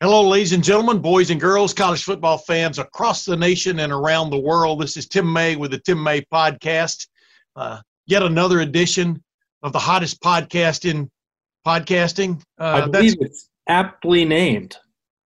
Hello, ladies and gentlemen, boys and girls, college football fans across the nation and around the world. This is Tim May with the Tim May Podcast. Uh, yet another edition of the hottest podcast in podcasting. I Uh, believe it's aptly named.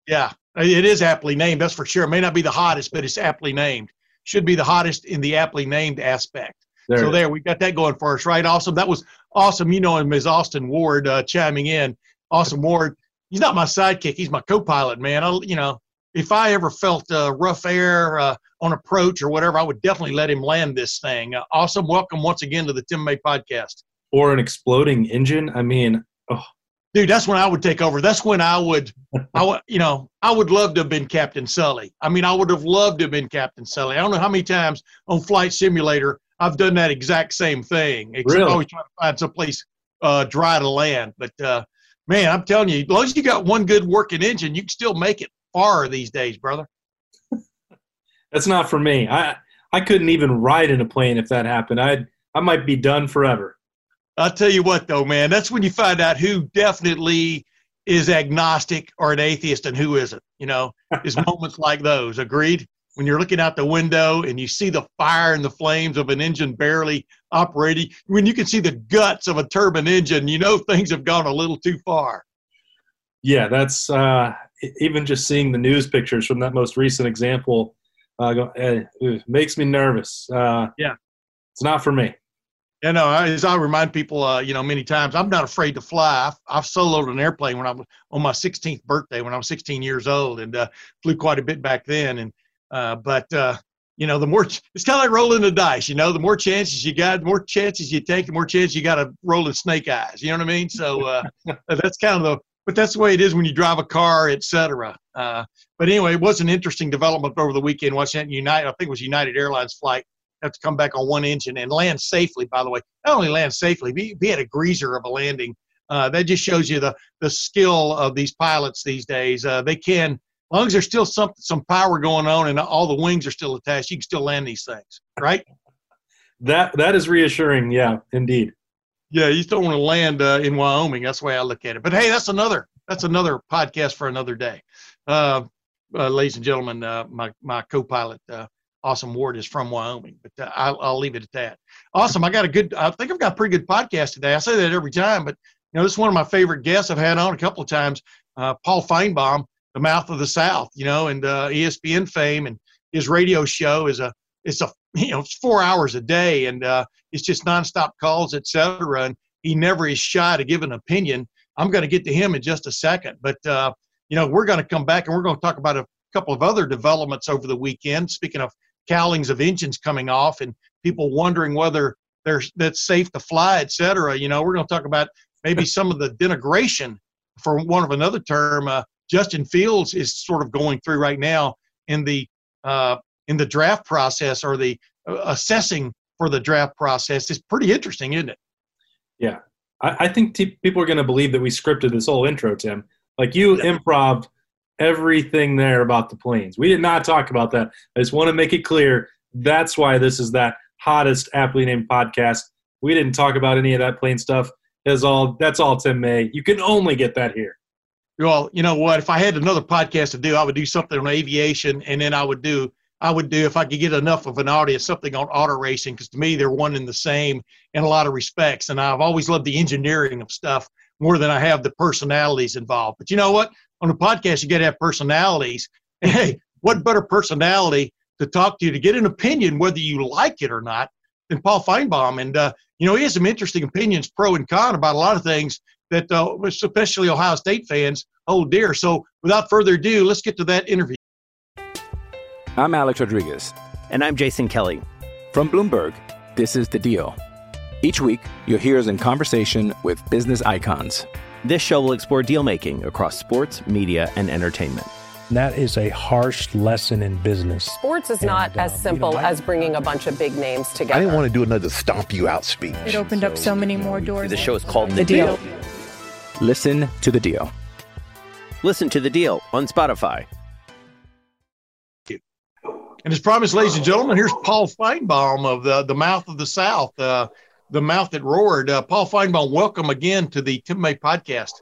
yeah, it is aptly named. That's for sure. It may not be the hottest, but it's aptly named. Should be the hottest in the aptly named aspect. There so there, we got that going for us, right? Awesome. That was awesome. You know him as Austin Ward uh, chiming in. Awesome Ward. He's not my sidekick. He's my co-pilot, man. I, you know, if I ever felt uh, rough air uh, on approach or whatever, I would definitely let him land this thing. Uh, awesome. Welcome once again to the Tim May podcast, Or an exploding engine. I mean, oh, dude. That's when I would take over. That's when I would, I would, you know, I would love to have been Captain Sully. I mean, I would have loved to have been Captain Sully. I don't know how many times on Flight Simulator I've done that exact same thing, except Really? always trying to find someplace uh, dry to land. But uh, man, I'm telling you, as long as you got one good working engine, you can still make it far these days, brother. that's not for me. I I couldn't even ride in a plane if that happened. I I might be done forever. I'll tell you what, though, man, that's when you find out who definitely is agnostic or an atheist and who isn't. You know, is moments like those. Agreed? When you're looking out the window and you see the fire and the flames of an engine barely operating, when you can see the guts of a turbine engine, you know things have gone a little too far. Yeah, that's uh, even just seeing the news pictures from that most recent example. Uh, go, eh, makes me nervous. Uh, Yeah. it's not for me. You know, as I remind people, uh, you know, many times, I'm not afraid to fly. I've, I've soloed an airplane when I was on my 16th birthday when I was 16 years old, and uh, flew quite a bit back then. And uh, but uh, you know, the more it's kind of like rolling the dice. You know, the more chances you got, the more chances you take, the more chance you got to roll in snake eyes. You know what I mean? So uh, that's kind of the. But that's the way it is when you drive a car, et cetera. Uh, but anyway, it was an interesting development over the weekend. Watching that United, I think it was United Airlines flight have to come back on one engine and land safely. By the way, not only land safely, be, be at a greaser of a landing. Uh, that just shows you the the skill of these pilots these days. Uh, they can, as long as there's still some some power going on and all the wings are still attached, you can still land these things, right? That that is reassuring. Yeah, indeed. Yeah, you don't want to land uh, in Wyoming. That's the way I look at it. But hey, that's another that's another podcast for another day. Uh, uh, ladies and gentlemen, uh, my my co-pilot, uh, Awesome Ward, is from Wyoming. But uh, I'll, I'll leave it at that. Awesome. I got a good. I think I've got a pretty good podcast today. I say that every time, but you know, this is one of my favorite guests I've had on a couple of times. Uh, Paul Finebaum, the mouth of the South, you know, and uh, ESPN fame, and his radio show is a it's a you know it's four hours a day, and uh, it's just nonstop calls, etc. And he never is shy to give an opinion. I'm going to get to him in just a second, but uh, you know we're going to come back and we're going to talk about a couple of other developments over the weekend. Speaking of cowlings of engines coming off and people wondering whether they're that's safe to fly, etc. You know, we're going to talk about maybe some of the denigration, for one of another term, uh, Justin Fields is sort of going through right now in the uh, in the draft process or the uh, assessing for the draft process. is pretty interesting, isn't it? Yeah, I, I think t- people are going to believe that we scripted this whole intro, Tim. Like you improv everything there about the planes. We did not talk about that. I just want to make it clear. That's why this is that hottest aptly named podcast. We didn't talk about any of that plane stuff. That's all. That's all Tim May. You can only get that here. Well, you know what? If I had another podcast to do, I would do something on aviation, and then I would do I would do if I could get enough of an audience something on auto racing because to me they're one and the same in a lot of respects. And I've always loved the engineering of stuff more than I have the personalities involved. But you know what? On a podcast, you got to have personalities. And hey, what better personality to talk to you to get an opinion whether you like it or not than Paul Finebaum? And uh, you know he has some interesting opinions, pro and con, about a lot of things that uh, especially Ohio State fans oh dear. So without further ado, let's get to that interview. I'm Alex Rodriguez. And I'm Jason Kelly. From Bloomberg, this is The Deal. Each week, you'll hear us in conversation with business icons. This show will explore deal making across sports, media, and entertainment. That is a harsh lesson in business. Sports is not And, uh, as you simple know, I- as bringing a bunch of big names together. I didn't want to do another stomp you out speech. It opened up so many more doors. The show is called The Deal. Listen to the deal. Listen to the deal on Spotify. And as promised, ladies and gentlemen, here's Paul Finebaum of the, the Mouth of the South, uh, the mouth that roared. Uh, Paul Finebaum, welcome again to the Tim May podcast.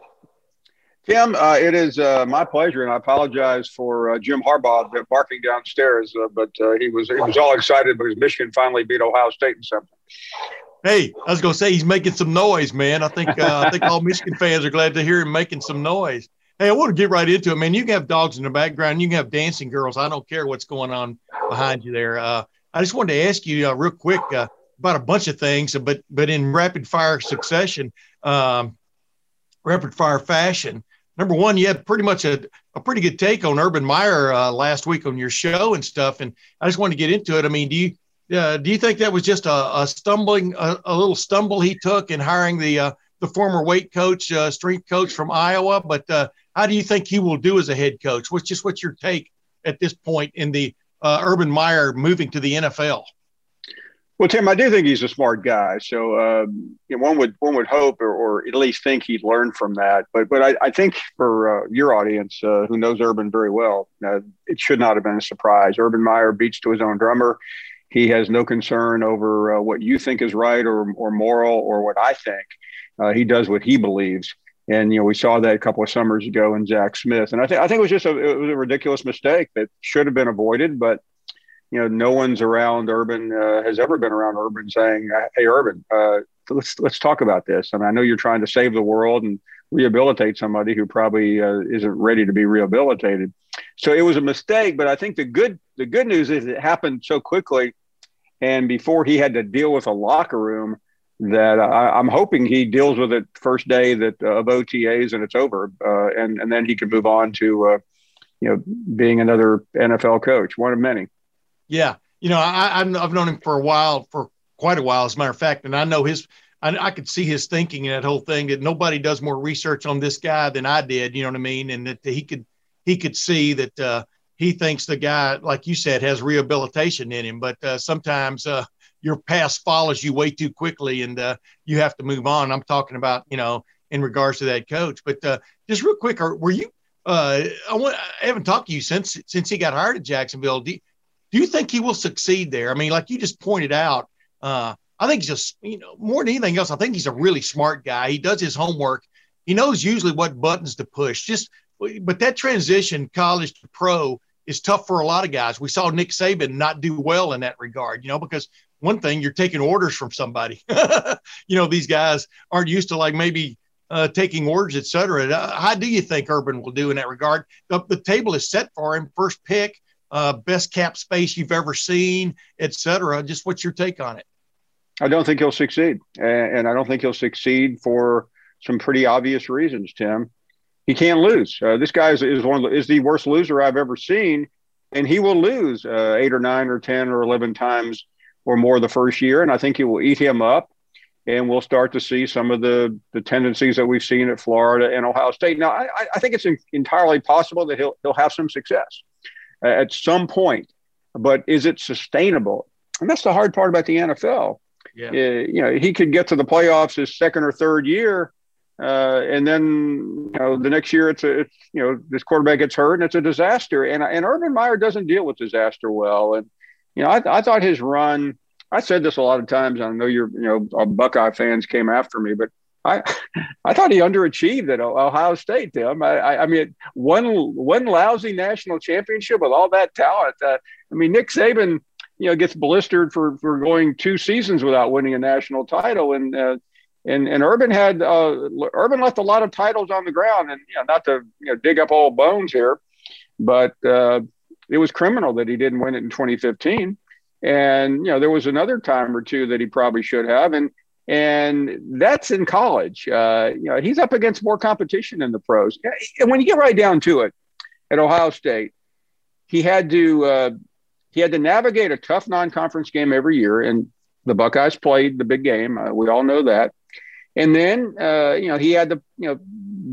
Tim, uh, it is uh, my pleasure, and I apologize for uh, Jim Harbaugh barking downstairs, uh, but uh, he was he was all excited because Michigan finally beat Ohio State in something. Hey, I was to say he's making some noise, man. I think uh, I think all Michigan fans are glad to hear him making some noise. Hey, I want to get right into it, man. You can have dogs in the background, you can have dancing girls. I don't care what's going on behind you there. Uh, I just wanted to ask you uh, real quick uh, about a bunch of things, but but in rapid fire succession, um, rapid fire fashion. Number one, you had pretty much a, a pretty good take on Urban Meyer uh, last week on your show and stuff, and I just wanted to get into it. I mean, do you uh, do you think that was just a, a stumbling, a, a little stumble he took in hiring the uh, the former weight coach, uh, strength coach from Iowa? But uh, how do you think he will do as a head coach? What's just what's your take at this point in the uh, Urban Meyer moving to the NFL? Well, Tim, I do think he's a smart guy. So um, you know, one would one would hope, or, or at least think he'd learn from that. But but I, I think for uh, your audience, uh, who knows Urban very well, uh, it should not have been a surprise. Urban Meyer beats to his own drummer. He has no concern over uh, what you think is right or or moral or what I think. Uh, he does what he believes. And you know, we saw that a couple of summers ago in Zach Smith. And I think I think it was just a it was a ridiculous mistake that should have been avoided, but you know, no one's around Urban uh, has ever been around Urban saying, "Hey, Urban, uh, let's let's talk about this." I mean, I know you're trying to save the world and rehabilitate somebody who probably uh, isn't ready to be rehabilitated. So it was a mistake, but I think the good the good news is it happened so quickly, and before he had to deal with a locker room, that I, am hoping he deals with it first day that uh, of OTAs and it's over, uh, and and then he can move on to uh, you know being another NFL coach, one of many. Yeah, you know, I, I've I've known him for a while, for quite a while, as a matter of fact, and I know his. I, I could see his thinking in that whole thing that nobody does more research on this guy than I did. You know what I mean? And that he could he could see that uh, he thinks the guy, like you said, has rehabilitation in him, but uh, sometimes uh, your past follows you way too quickly, and uh, you have to move on. I'm talking about you know in regards to that coach, but uh, just real quick, are, were you? Uh, I, want, I haven't talked to you since since he got hired at Jacksonville. Do, do you think he will succeed there? I mean, like you just pointed out, uh, I think he's just, you know, more than anything else, I think he's a really smart guy. He does his homework. He knows usually what buttons to push. Just, but that transition, college to pro, is tough for a lot of guys. We saw Nick Saban not do well in that regard, you know, because one thing you're taking orders from somebody. you know, these guys aren't used to like maybe uh, taking orders, et cetera. How do you think Urban will do in that regard? The, the table is set for him, first pick uh, best cap space you've ever seen, et cetera. Just what's your take on it? I don't think he'll succeed, and I don't think he'll succeed for some pretty obvious reasons. Tim, he can't lose. Uh, this guy is, is one of the, is the worst loser I've ever seen, and he will lose uh, eight or nine or ten or eleven times or more the first year, and I think it will eat him up. And we'll start to see some of the, the tendencies that we've seen at Florida and Ohio State. Now, I, I think it's entirely possible that he'll he'll have some success at some point, but is it sustainable? And that's the hard part about the NFL. Yeah. Uh, you know, he could get to the playoffs his second or third year, uh, and then you know the next year it's a it's, you know this quarterback gets hurt and it's a disaster. And and Urban Meyer doesn't deal with disaster well. And you know, I, I thought his run. I said this a lot of times. I know you're you know Buckeye fans came after me, but I, I thought he underachieved at Ohio State. Tim. I, I, I mean, one one lousy national championship with all that talent. Uh, I mean, Nick Saban, you know, gets blistered for for going two seasons without winning a national title, and uh, and and Urban had uh, Urban left a lot of titles on the ground, and you know, not to you know dig up old bones here, but uh, it was criminal that he didn't win it in 2015. And you know, there was another time or two that he probably should have, and and that's in college. Uh, you know, he's up against more competition in the pros. And when you get right down to it, at Ohio State, he had to uh, he had to navigate a tough non-conference game every year, and the Buckeyes played the big game. Uh, we all know that. And then uh, you know he had to you know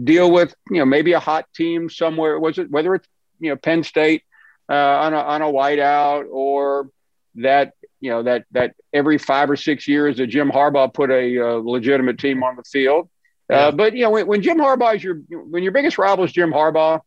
deal with you know maybe a hot team somewhere. Was it whether it's you know Penn State uh, on a on a whiteout or that you know that that every five or six years that Jim Harbaugh put a uh, legitimate team on the field. Uh, yeah. but you know when, when Jim Harbaugh is your when your biggest rival is Jim Harbaugh,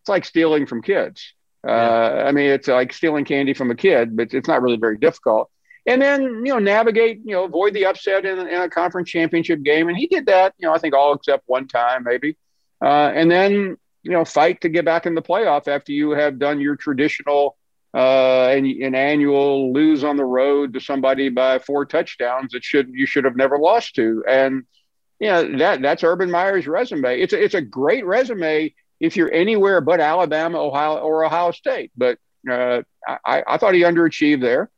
it's like stealing from kids. Uh, yeah. I mean, it's like stealing candy from a kid, but it's not really very difficult. And then you know navigate, you know, avoid the upset in, in a conference championship game, and he did that. You know, I think all except one time maybe. Uh, and then you know fight to get back in the playoff after you have done your traditional uh, and an annual lose on the road to somebody by four touchdowns that should you should have never lost to. And you know that that's Urban Meyer's resume. It's a, it's a great resume if you're anywhere but Alabama, Ohio, or Ohio State. But uh, I, I thought he underachieved there,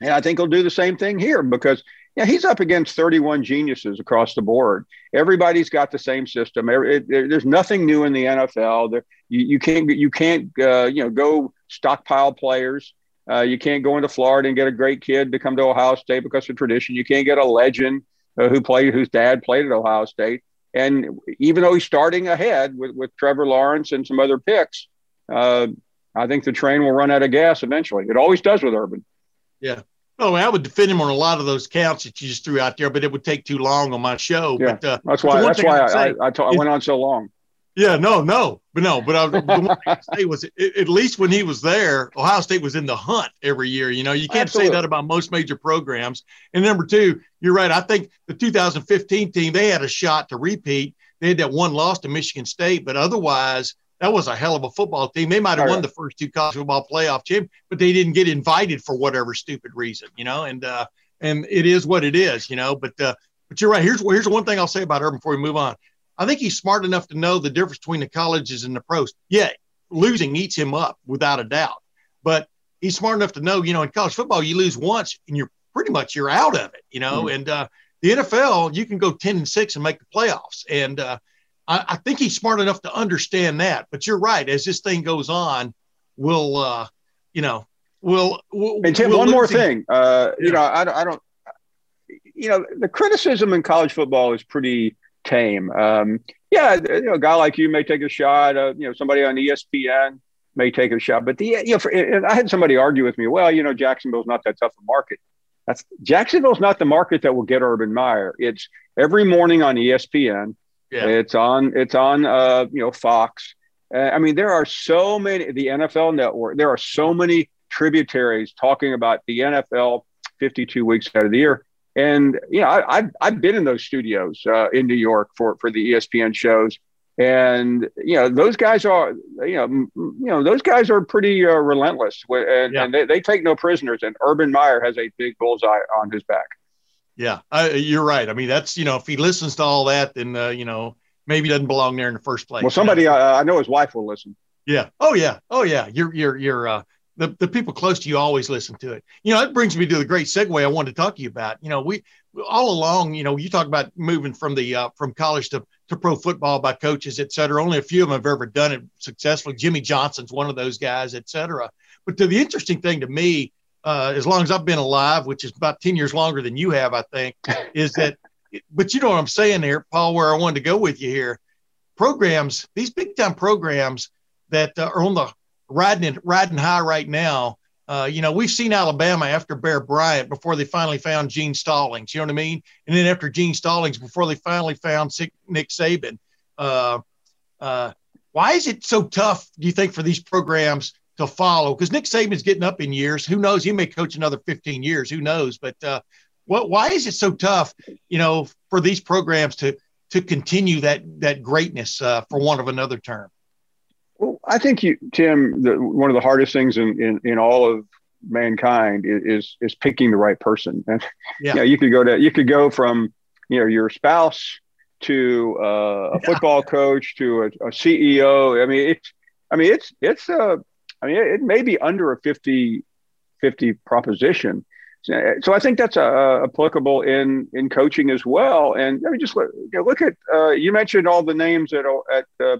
and I think he'll do the same thing here because yeah, he's up against 31 geniuses across the board. Everybody's got the same system. There's nothing new in the NFL. You can't you can't uh, you know go stockpile players. Uh, you can't go into Florida and get a great kid to come to Ohio State because of tradition. You can't get a legend uh, who played whose dad played at Ohio State. And even though he's starting ahead with, with Trevor Lawrence and some other picks, uh, I think the train will run out of gas eventually. It always does with Urban. Yeah. Oh, I would defend him on a lot of those counts that you just threw out there, but it would take too long on my show. Yeah, but uh, that's why that's why I, I, I, t- I went on so long. Yeah, no, no, but no, but I, the one say was at least when he was there, Ohio State was in the hunt every year. You know, you can't Absolutely. say that about most major programs. And number two, you're right. I think the 2015 team they had a shot to repeat. They had that one loss to Michigan State, but otherwise, that was a hell of a football team. They might have won the first two college football playoff champ, but they didn't get invited for whatever stupid reason. You know, and uh, and it is what it is. You know, but uh, but you're right. Here's here's one thing I'll say about Urban before we move on. I think he's smart enough to know the difference between the colleges and the pros. Yeah, losing eats him up without a doubt. But he's smart enough to know, you know, in college football, you lose once and you're pretty much you're out of it, you know. Mm-hmm. And uh, the NFL, you can go ten and six and make the playoffs. And uh, I, I, think he's smart enough to understand that. But you're right. As this thing goes on, we'll, uh, you know, we'll. we'll and Tim, we'll one more thing. Uh, you know, I, I don't. You know, the criticism in college football is pretty tame. Um, yeah, you know, a guy like you may take a shot. Uh, you know, somebody on ESPN may take a shot. But the you know, for, I had somebody argue with me. Well, you know, Jacksonville's not that tough a market. That's Jacksonville's not the market that will get Urban Meyer. It's every morning on ESPN. Yeah. It's on. It's on. Uh, you know, Fox. Uh, I mean, there are so many. The NFL Network. There are so many tributaries talking about the NFL 52 weeks out of the year. And you know, I, have I've been in those studios uh, in New York for for the ESPN shows, and you know those guys are you know m- you know those guys are pretty uh, relentless, and, yeah. and they, they take no prisoners. And Urban Meyer has a big bullseye on his back. Yeah, I, you're right. I mean, that's you know, if he listens to all that, then uh, you know maybe doesn't belong there in the first place. Well, somebody uh, I know his wife will listen. Yeah. Oh yeah. Oh yeah. You're you're you're uh, the, the people close to you always listen to it. You know, that brings me to the great segue I wanted to talk to you about. You know, we all along, you know, you talk about moving from the uh, from college to, to pro football by coaches, et cetera. Only a few of them have ever done it successfully. Jimmy Johnson's one of those guys, et cetera. But to the interesting thing to me, uh, as long as I've been alive, which is about 10 years longer than you have, I think, is that, but you know what I'm saying here, Paul, where I wanted to go with you here. Programs, these big time programs that uh, are on the riding riding high right now. Uh, you know, we've seen Alabama after Bear Bryant before they finally found Gene Stallings. You know what I mean? And then after Gene Stallings before they finally found Nick Saban. Uh, uh, why is it so tough? Do you think for these programs to follow? Because Nick Saban's getting up in years. Who knows? He may coach another 15 years. Who knows? But uh, what? Why is it so tough? You know, for these programs to to continue that that greatness, uh, for want of another term. Well, I think you, Tim, the, one of the hardest things in, in, in all of mankind is, is picking the right person. And yeah. you, know, you could go to you could go from you know your spouse to uh, a football coach to a, a, CEO. I mean, it's I mean it's it's a I mean it, may be under a 50 50 proposition. So I think that's uh, applicable in in coaching as well. And I mean, just look, you know, look at uh, you mentioned all the names at at uh,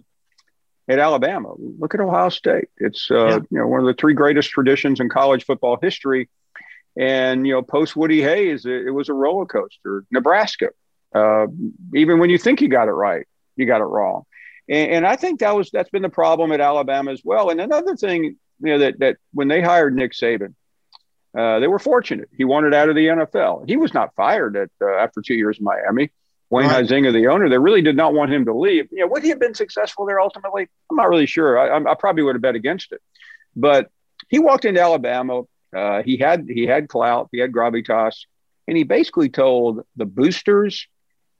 at Alabama. Look at Ohio State. It's uh, yeah. you know one of the three greatest traditions in college football history. And you know, post Woody Hayes, it, it was a roller coaster. Nebraska, uh, even when you think you got it right, you got it wrong. And, and I think that was that's been the problem at Alabama as well. And another thing, you know, that that when they hired Nick Saban, uh, they were fortunate. He wanted out of the NFL. He was not fired at uh, after two years in Miami. Wayne right. Huizenga, the owner, they really did not want him to leave. You know, would he have been successful there ultimately? I'm not really sure. I, I probably would have bet against it. But he walked into Alabama. Uh, he had he had clout. He had gravitas, and he basically told the boosters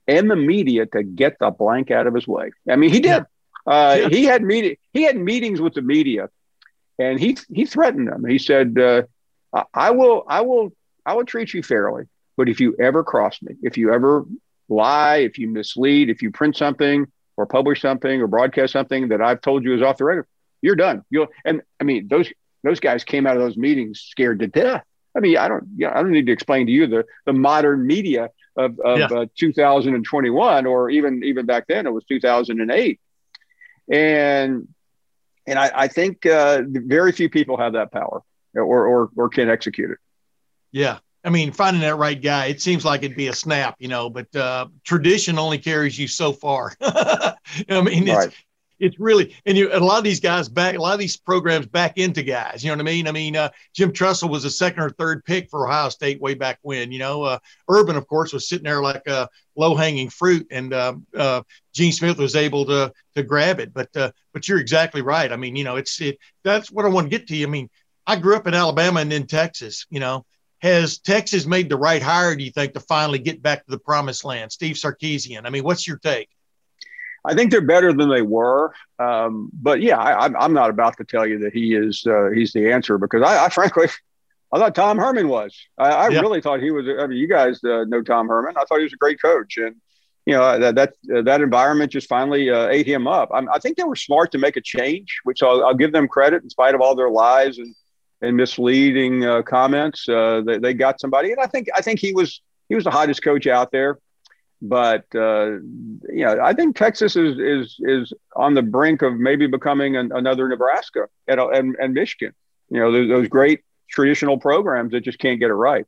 and the media to get the blank out of his way. I mean, he did. Uh, yeah. He had meeting. He had meetings with the media, and he he threatened them. He said, uh, "I will, I will, I will treat you fairly, but if you ever cross me, if you ever lie, if you mislead, if you print something or publish something or broadcast something that I've told you is off the record, you're done. You'll and I mean those those guys came out of those meetings scared to death. I mean, I don't, you know, I don't need to explain to you the the modern media of, of yeah. uh, 2021, or even even back then it was 2008, and and I, I think uh, very few people have that power or or or can execute it. Yeah, I mean, finding that right guy, it seems like it'd be a snap, you know, but uh, tradition only carries you so far. I mean, it's, right it's really and you and a lot of these guys back a lot of these programs back into guys you know what i mean i mean uh, jim tressel was a second or third pick for ohio state way back when you know uh, urban of course was sitting there like a low hanging fruit and uh, uh, gene smith was able to to grab it but uh, but you're exactly right i mean you know it's it that's what i want to get to you i mean i grew up in alabama and then texas you know has Texas made the right hire, do you think, to finally get back to the promised land? Steve Sarkisian. I mean, what's your take? I think they're better than they were. Um, but yeah, I, am not about to tell you that he is uh, he's the answer because I, I, frankly I thought Tom Herman was. I, I yeah. really thought he was. I mean, you guys uh, know Tom Herman. I thought he was a great coach, and you know that that uh, that environment just finally uh, ate him up. I'm, i think they were smart to make a change, which I'll, I'll, give them credit in spite of all their lies and and misleading uh, comments. Uh, they, they got somebody, and I think I think he was he was the hottest coach out there but uh, you know, I think Texas is is is on the brink of maybe becoming an, another Nebraska and, and, and Michigan. You know, those, those great traditional programs that just can't get it right.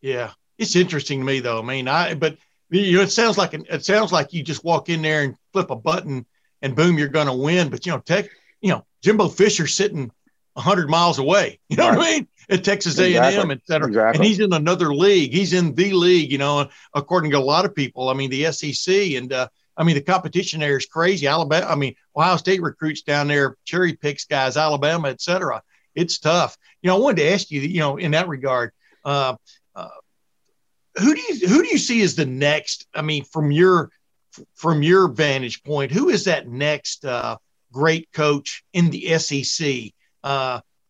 Yeah, it's interesting to me though. I mean, I but you know, it sounds like an, it sounds like you just walk in there and flip a button and boom, you're going to win. But you know, Tech, you know, Jimbo Fisher sitting hundred miles away. You know right. what I mean? At Texas A and M, et cetera. Exactly. And he's in another league. He's in the league. You know, according to a lot of people. I mean, the SEC and uh, I mean the competition there is crazy. Alabama. I mean, Ohio State recruits down there, cherry picks guys. Alabama, et cetera. It's tough. You know, I wanted to ask you. You know, in that regard. Uh, uh, who do you who do you see as the next? I mean, from your from your vantage point, who is that next uh, great coach in the SEC?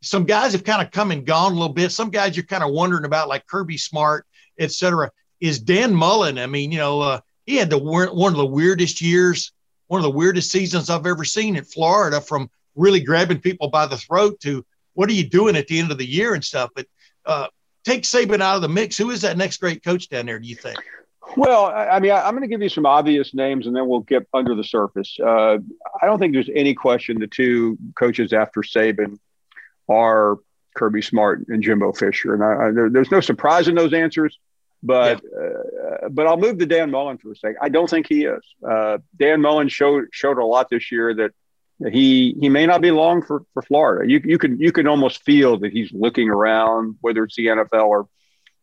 Some guys have kind of come and gone a little bit. Some guys you're kind of wondering about, like Kirby Smart, et cetera. Is Dan Mullen? I mean, you know, uh, he had the one of the weirdest years, one of the weirdest seasons I've ever seen in Florida. From really grabbing people by the throat to what are you doing at the end of the year and stuff. But uh, take Saban out of the mix. Who is that next great coach down there? Do you think? Well, I mean, I'm going to give you some obvious names, and then we'll get under the surface. Uh, I don't think there's any question the two coaches after Saban are Kirby Smart and Jimbo Fisher, and I, I, there, there's no surprise in those answers. But yeah. uh, but I'll move to Dan Mullen for a second. I don't think he is. Uh, Dan Mullen showed showed a lot this year that he he may not be long for, for Florida. You you can you can almost feel that he's looking around, whether it's the NFL or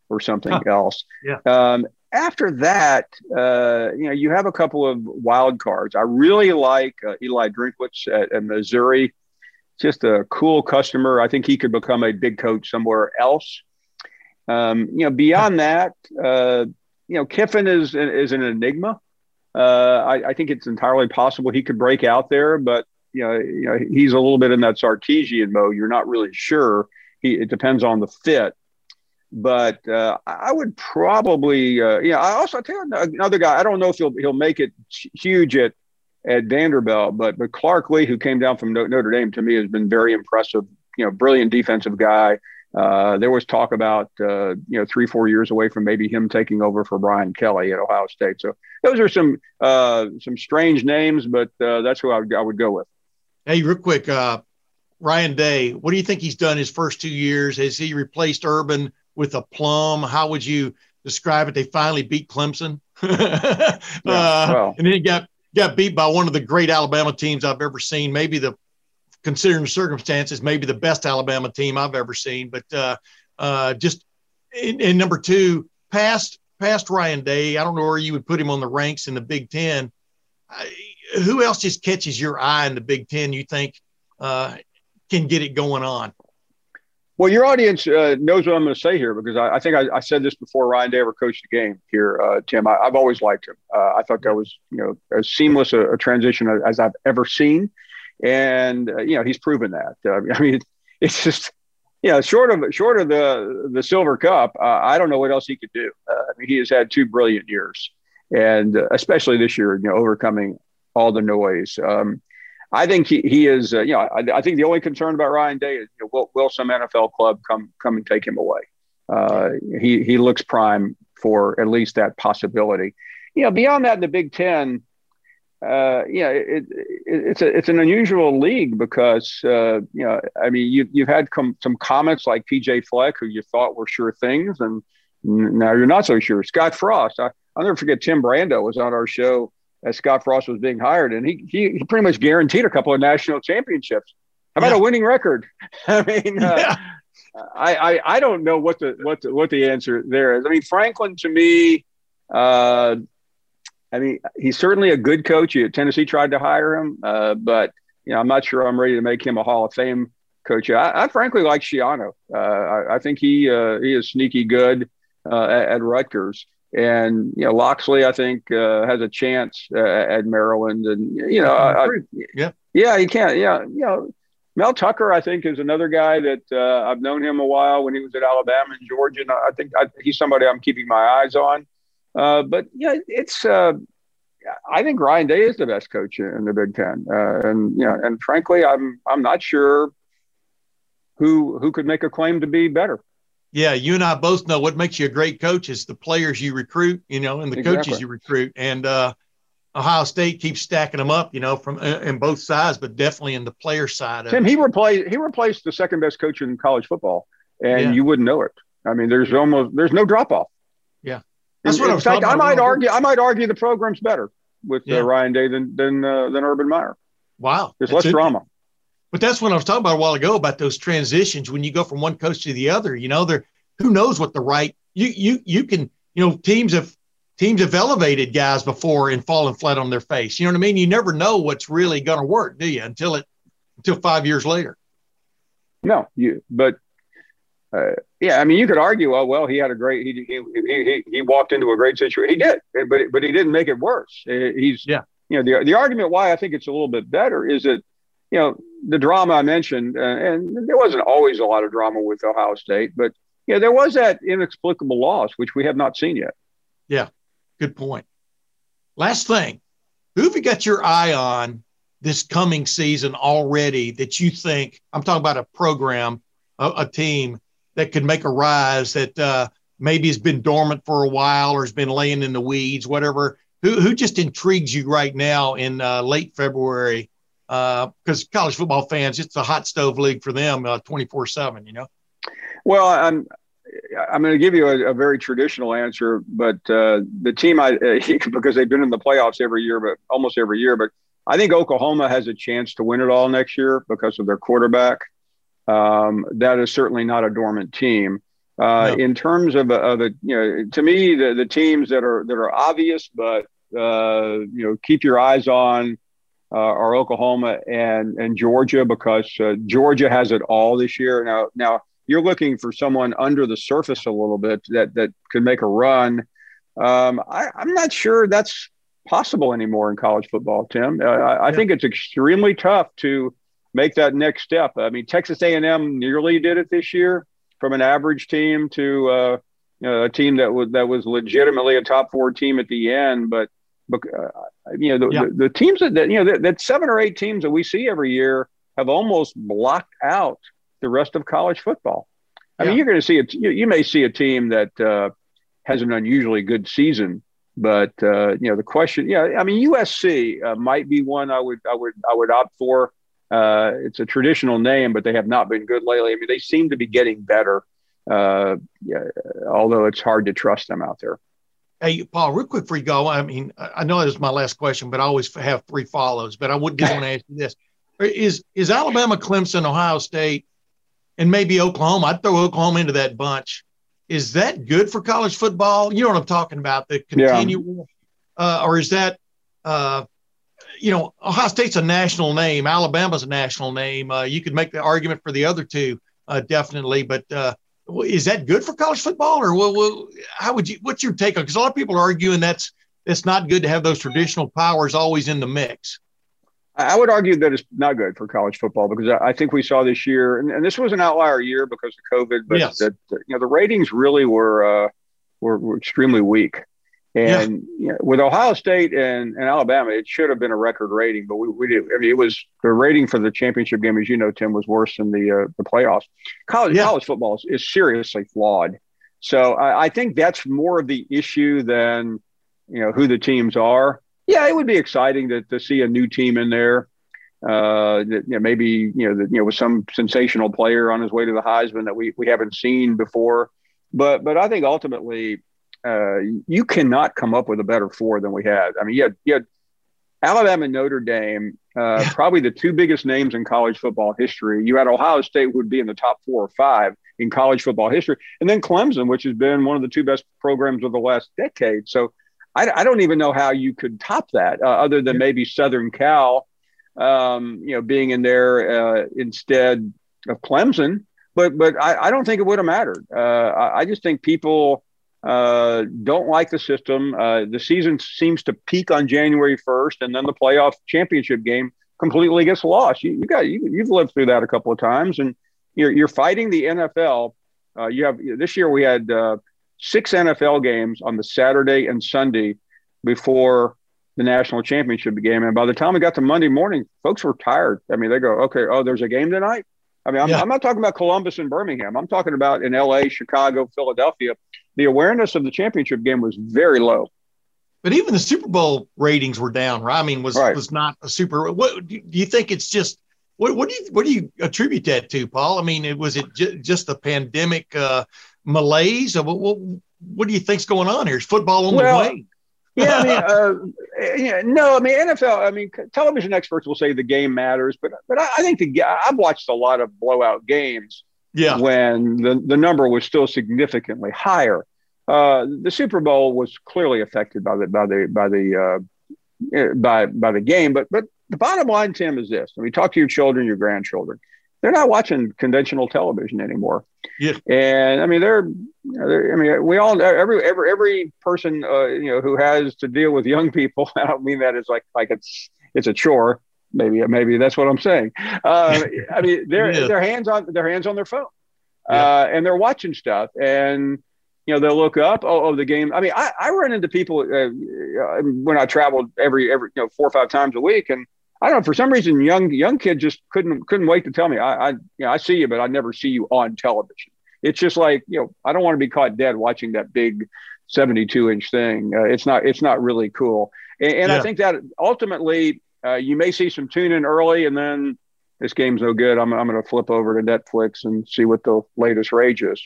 or something huh. else. Yeah. Um, after that, uh, you know, you have a couple of wild cards. I really like uh, Eli Drinkwitz at, at, Missouri. Just a cool customer. I think he could become a big coach somewhere else. Um, you know, beyond that, uh, you know, Kiffin is is an enigma. Uh, I, I, think it's entirely possible he could break out there, but you know, you know, he's a little bit in that Sarkisian mode. You're not really sure. He, it depends on the fit but uh, I would probably, uh, yeah. I also tell you another guy. I don't know if he'll he'll make it huge at at Vanderbilt, but but Clark Lea, who came down from Notre Dame, to me has been very impressive. You know, brilliant defensive guy. Uh, there was talk about uh, you know three four years away from maybe him taking over for Brian Kelly at Ohio State. So those are some uh, some strange names, but uh, that's who I would, I would go with. Hey, real quick, uh, Ryan Day. What do you think he's done his first two years? Has he replaced Urban? with a plum. How would you describe it? They finally beat Clemson. yeah, uh, well. And then you got got beat by one of the great Alabama teams I've ever seen. Maybe the considering the circumstances, maybe the best Alabama team I've ever seen. But uh, uh, just and, number two, past past Ryan Day, I don't know where you would put him on the ranks in the Big Ten. I, who else just catches your eye in the Big Ten? You think uh, can get it going on? Well, your audience uh, knows what I'm going to say here because I, I think I, I, said this before Ryan Day ever coached the game here, uh, Tim. I, have always liked him. Uh, I thought that was you know as seamless a, a transition as I've ever seen, and uh, you know he's proven that. Uh, I mean, it's just you know short of short of the the silver cup, uh, I don't know what else he could do. I mean, he has had two brilliant years, and especially this year, you know, overcoming all the noise. Um, I think he, he is, uh, you know, I, I, think the only concern about Ryan Day is you know, will, will some NFL club come come and take him away? Uh, he he looks prime for at least that possibility. You know, beyond that, in the Big Ten, uh, yeah, it, it, it's a it's an unusual league because uh, you know, I mean, you you've had com- some comments like PJ Fleck, who you thought were sure things, and now you're not so sure. Scott Frost, I, I'll never forget. Tim Brando was on our show as Scott Frost was being hired, and he he, he pretty much guaranteed a couple of national championships. How about yeah. a winning record? I mean, uh, yeah. I, I I don't know what the what the, what the answer there is. I mean, Franklin to me, uh, I mean, he's certainly a good coach. Tennessee tried to hire him, uh, but you know, I'm not sure I'm ready to make him a Hall of Fame coach. I, I frankly like Schiano. Uh, I, I, think he uh, he is sneaky good uh, at, at Rutgers. And you know, Locksley, I think, uh, has a chance uh, at Maryland, and you know, I, yeah, yeah, he can't, yeah, you know, Mel Tucker, I think, is another guy that uh, I've known him a while when he was at Alabama and Georgia. And I think I, he's somebody I'm keeping my eyes on. Uh, but yeah, it's. Uh, I think Ryan Day is the best coach in the Big Ten, uh, and you know, and frankly, I'm I'm not sure who who could make a claim to be better yeah, you and I both know what makes you a great coach is the players you recruit, you know, and the exactly. coaches you recruit. And uh, Ohio State keeps stacking them up, you know, from uh, in both sides, but definitely in the player side. Tim, he replaced he replaced the second best coach in college football, and yeah. you wouldn't know it. I mean, there's almost there's no drop off. Yeah, that's in, what in fact, I might argue. I might argue the program's better with uh, yeah. uh, Ryan Day than than uh, than Urban Meyer. Wow, there's less drama. But that's what I was talking about a while ago about those transitions when you go from one coach to the other. You know, there who knows what the right you you you can you know teams have teams have elevated guys before and fallen flat on their face. You know what I mean? You never know what's really going to work, do you? Until it until five years later. No, you but. Uh, yeah, I mean, you could argue, oh well, he had a great, he he he, he walked into a great situation. He did, but but he didn't make it worse. Uh, he's yeah. You know, the the argument why I think it's a little bit better is that you know, the drama I mentioned, uh, and there wasn't always a lot of drama with Ohio State, but yeah, there was that inexplicable loss, which we have not seen yet. Yeah, good point. Last thing, who have you got your eye on this coming season already that you think? I'm talking about a program, a, a team that could make a rise that uh, maybe has been dormant for a while or has been laying in the weeds, whatever. Who, who just intrigues you right now in uh, late February because uh, college football fans, it's a hot stove league for them, uh, twenty four seven. You know. Well, I'm I'm going to give you a, a very traditional answer, but uh, the team I because they've been in the playoffs every year, but almost every year, but I think Oklahoma has a chance to win it all next year because of their quarterback. Um, that is certainly not a dormant team. Uh, no. In terms of, of the, you know, to me, the, the teams that are that are obvious, but uh, you know, keep your eyes on uh, are Oklahoma and and Georgia because uh, Georgia has it all this year. Now now you're looking for someone under the surface a little bit that that could make a run. Um, I, am not sure that's possible anymore in college football, Tim. Uh, I, I think it's extremely tough to make that next step. I mean, Texas A&M nearly did it this year from an average team to uh, you know, a team that was that was legitimately a top four team at the end, but uh, you know the, yeah. the, the, teams that, that you know that, that, seven or eight teams that we see every year have almost blocked out the rest of college football. I yeah. mean, you're going to see it. You, you, may see a team that uh, has an unusually good season, but uh, you know the question. Yeah, I mean USC uh, might be one I would I would I would opt for. Uh, it's a traditional name, but they have not been good lately. I mean, they seem to be getting better, uh, yeah, although it's hard to trust them out there. Hey, Paul, real quick before you go, I mean, I know this is my last question, but I always have three follows. But I would do want to ask you this: Is is Alabama, Clemson, Ohio State, and maybe Oklahoma? I'd throw Oklahoma into that bunch. Is that good for college football? You know what I'm talking about? The continual, yeah. uh, or is that, uh, you know, Ohio State's a national name, Alabama's a national name. Uh, you could make the argument for the other two, uh, definitely, but uh, is that good for college football, or well, well, how would you? What's your take on? Because a lot of people are arguing that's it's not good to have those traditional powers always in the mix. I would argue that it's not good for college football because I think we saw this year, and, and this was an outlier year because of COVID, but yes. that you know the ratings really were uh, were, were extremely weak. And yeah. you know, with Ohio State and, and Alabama, it should have been a record rating, but we, we did. I mean, it was the rating for the championship game, as you know, Tim, was worse than the uh, the playoffs. College yeah. college football is, is, seriously flawed. So I, I, think that's more of the issue than you know who the teams are. Yeah, it would be exciting to, to see a new team in there. Uh, that, you know, maybe you know, the, you know, with some sensational player on his way to the Heisman that we we haven't seen before. But but I think ultimately uh, you cannot come up with a better four than we had. I mean, you had, you had Alabama and Notre Dame, uh, probably the two biggest names in college football history. You had Ohio State would be in the top four or five in college football history, and then Clemson, which has been one of the two best programs of the last decade. So I, I don't even know how you could top that, uh, other than maybe Southern Cal, um, you know, being in there uh, instead of Clemson. But but I, I don't think it would have mattered. Uh, I, I just think people uh, don't like the system. Uh, the season seems to peak on January 1st, and then the playoff championship game completely gets lost. You, you got you, have lived through that a couple of times, and you're, you're fighting the NFL. Uh, you have this year we had uh, six NFL games on the Saturday and Sunday before the national championship game, and by the time we got to Monday morning, folks were tired. I mean, they go, "Okay, oh, there's a game tonight." I mean, I'm, yeah. I'm not talking about Columbus and Birmingham. I'm talking about in LA, Chicago, Philadelphia the awareness of the championship game was very low. But even the Super Bowl ratings were down. Right? I mean, was right. was not a super. What do you think? It's just what what do you what do you attribute that to, Paul? I mean, it was it j- just the pandemic uh, malaise? Or what, what what do you think's going on here? Is football on well, the way? yeah, I mean, uh, yeah, no, I mean NFL. I mean, television experts will say the game matters, but but I, I think the I've watched a lot of blowout games, yeah. when the, the number was still significantly higher. Uh, the Super Bowl was clearly affected by the by the by the uh, eh, by by the game, but but the bottom line, Tim, is this: when you talk to your children, your grandchildren, they're not watching conventional television anymore. Yeah, and I mean, they're, they're I mean, we all every every every person uh, you know who has to deal with young people. I don't mean that as like like it's it's a chore maybe maybe that's what I'm saying. Uh, I mean, they're yeah. their hands on their hands on their phone, yeah. uh, and they're watching stuff, and you know they'll look up oh, oh the game. I mean, I, I run into people uh, uh when I traveled every every you know four or five times a week, and I don't know for some reason young young kids just couldn't couldn't wait to tell me I I you know I see you, but I never see you on television. It's just like you know I don't want to be caught dead watching that big 72 inch thing. Uh, it's not it's not really cool, and, and yeah. I think that ultimately uh, you may see some tune in early, and then this game's no good. I'm, I'm going to flip over to Netflix and see what the latest rage is.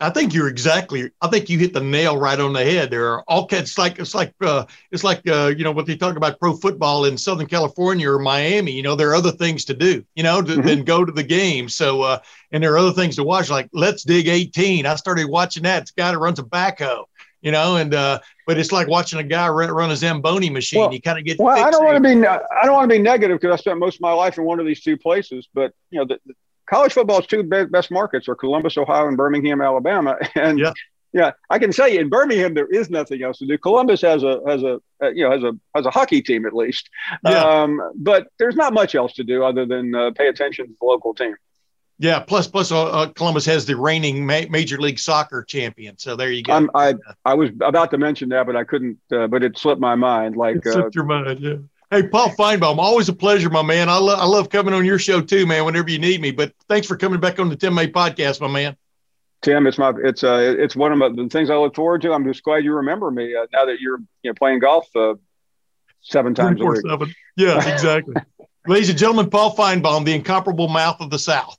I think you're exactly. I think you hit the nail right on the head. There are all kinds. It's like it's like uh, it's like uh, you know what they talk about pro football in Southern California or Miami. You know there are other things to do. You know to, mm-hmm. than go to the game. So uh, and there are other things to watch. Like Let's Dig 18. I started watching that. It's a guy that runs a backhoe you know, and uh, but it's like watching a guy run, run a Zamboni machine. Well, you kind of get. Well, I don't want to be I don't want to be negative because I spent most of my life in one of these two places, but you know, the, the college football's two best markets are Columbus, Ohio, and Birmingham, Alabama, and. Yeah. Yeah, I can tell you in Birmingham there is nothing else to do. Columbus has a has a uh, you know has a has a hockey team at least, yeah. um, but there's not much else to do other than uh, pay attention to the local team. Yeah, plus plus uh, uh, Columbus has the reigning ma- Major League Soccer champion. So there you go. I'm, i I was about to mention that, but I couldn't. Uh, but it slipped my mind. Like it slipped uh, your mind. Yeah. Hey, Paul Finebaum, always a pleasure, my man. I, lo- I love coming on your show too, man. Whenever you need me. But thanks for coming back on the Tim May podcast, my man. Tim, it's my it's uh it's one of the things I look forward to. I'm just glad you remember me uh, now that you're you know playing golf uh, seven times a week. Seven. Yeah, exactly. Ladies and gentlemen, Paul Finebaum, the incomparable mouth of the South.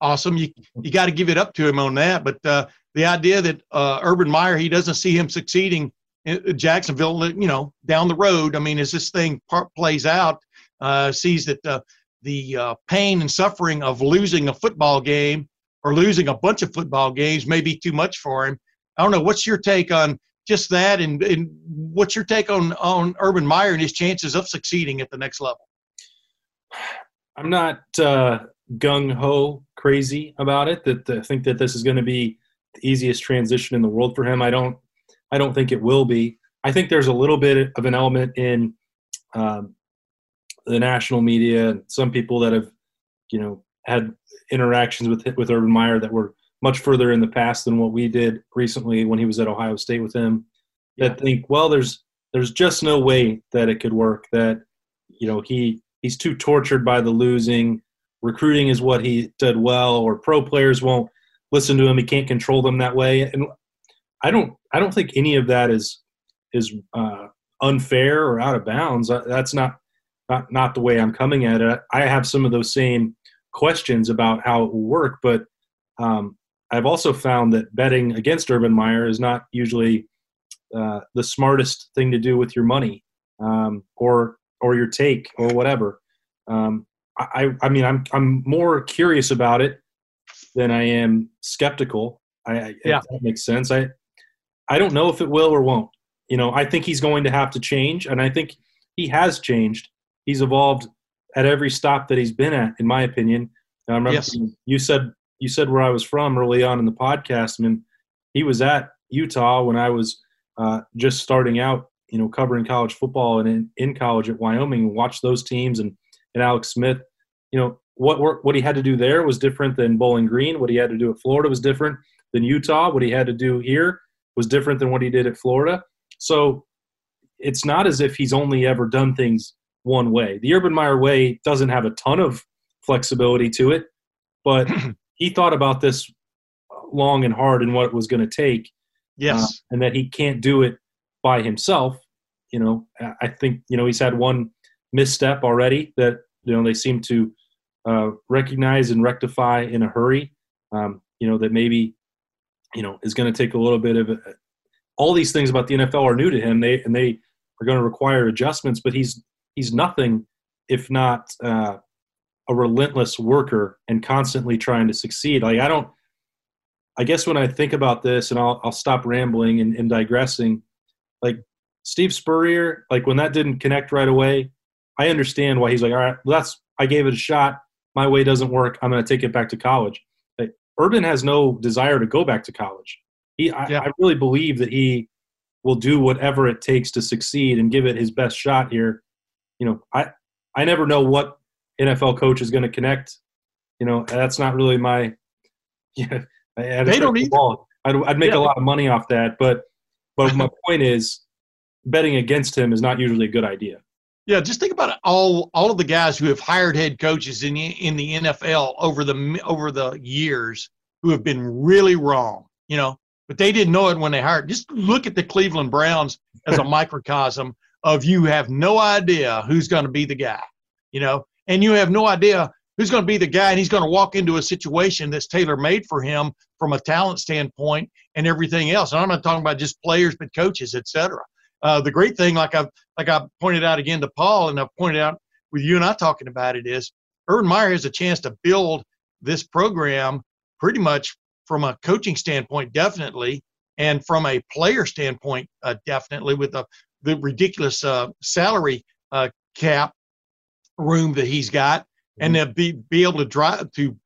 awesome. You you got to give it up to him on that. But uh, the idea that uh, Urban Meyer he doesn't see him succeeding in Jacksonville, you know, down the road. I mean, as this thing part plays out, uh, sees that uh, the uh, pain and suffering of losing a football game or losing a bunch of football games may be too much for him. I don't know. What's your take on just that, and, and what's your take on on Urban Meyer and his chances of succeeding at the next level? I'm not uh, gung ho crazy about it. That I think that this is going to be the easiest transition in the world for him. I don't. I don't think it will be. I think there's a little bit of an element in um, the national media and some people that have, you know, had interactions with with Urban Meyer that were much further in the past than what we did recently when he was at Ohio State with him. That yeah. think, well, there's there's just no way that it could work. That you know he he's too tortured by the losing. Recruiting is what he did well, or pro players won't listen to him. He can't control them that way. And I don't I don't think any of that is is uh, unfair or out of bounds. That's not not not the way I'm coming at it. I have some of those same questions about how it will work, but um, I've also found that betting against Urban Meyer is not usually uh, the smartest thing to do with your money um, or or your take or whatever. Um, I, I mean, I'm I'm more curious about it than I am skeptical. I, yeah. that makes sense. I I don't know if it will or won't. You know, I think he's going to have to change, and I think he has changed. He's evolved at every stop that he's been at, in my opinion. I remember yes. you said you said where I was from early on in the podcast. I mean, he was at Utah when I was uh, just starting out, you know, covering college football and in, in college at Wyoming and watched those teams and, and Alex Smith, you know, what work, what he had to do there was different than Bowling Green. What he had to do at Florida was different than Utah. What he had to do here was different than what he did at Florida. So it's not as if he's only ever done things one way. The Urban Meyer way doesn't have a ton of flexibility to it, but he thought about this long and hard and what it was going to take. Yes. Uh, and that he can't do it by himself. You know, I think, you know, he's had one misstep already that, you know, they seem to uh, recognize and rectify in a hurry. Um, you know, that maybe, you know, is going to take a little bit of a, all these things about the NFL are new to him. They, and they are going to require adjustments, but he's, he's nothing if not, uh, a relentless worker and constantly trying to succeed. Like I don't, I guess when I think about this, and I'll I'll stop rambling and, and digressing. Like Steve Spurrier, like when that didn't connect right away, I understand why he's like, all right, well, that's I gave it a shot. My way doesn't work. I'm going to take it back to college. Like, Urban has no desire to go back to college. He, I, yeah. I really believe that he will do whatever it takes to succeed and give it his best shot here. You know, I I never know what NFL coach is going to connect. You know, that's not really my. Yeah, they don't need. I'd, I'd make yeah. a lot of money off that, but but my point is, betting against him is not usually a good idea. Yeah, just think about it. all all of the guys who have hired head coaches in the, in the NFL over the over the years who have been really wrong. You know, but they didn't know it when they hired. Just look at the Cleveland Browns as a microcosm of you have no idea who's going to be the guy. You know, and you have no idea who's going to be the guy and he's going to walk into a situation that's tailor made for him from a talent standpoint and everything else and i'm not talking about just players but coaches etc uh, the great thing like i've like i pointed out again to paul and i've pointed out with you and i talking about it is urban meyer has a chance to build this program pretty much from a coaching standpoint definitely and from a player standpoint uh, definitely with the, the ridiculous uh, salary uh, cap room that he's got, and mm-hmm. to be be able to drive to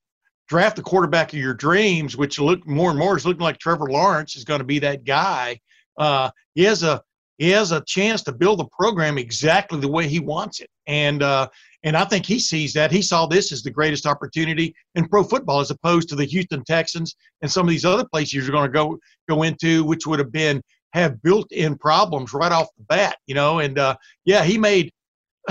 draft the quarterback of your dreams, which look more and more is looking like Trevor Lawrence is going to be that guy. Uh, he has a he has a chance to build the program exactly the way he wants it. And uh, and I think he sees that. He saw this as the greatest opportunity in pro football, as opposed to the Houston Texans and some of these other places you're going to go go into, which would have been have built-in problems right off the bat. You know, and uh, yeah, he made.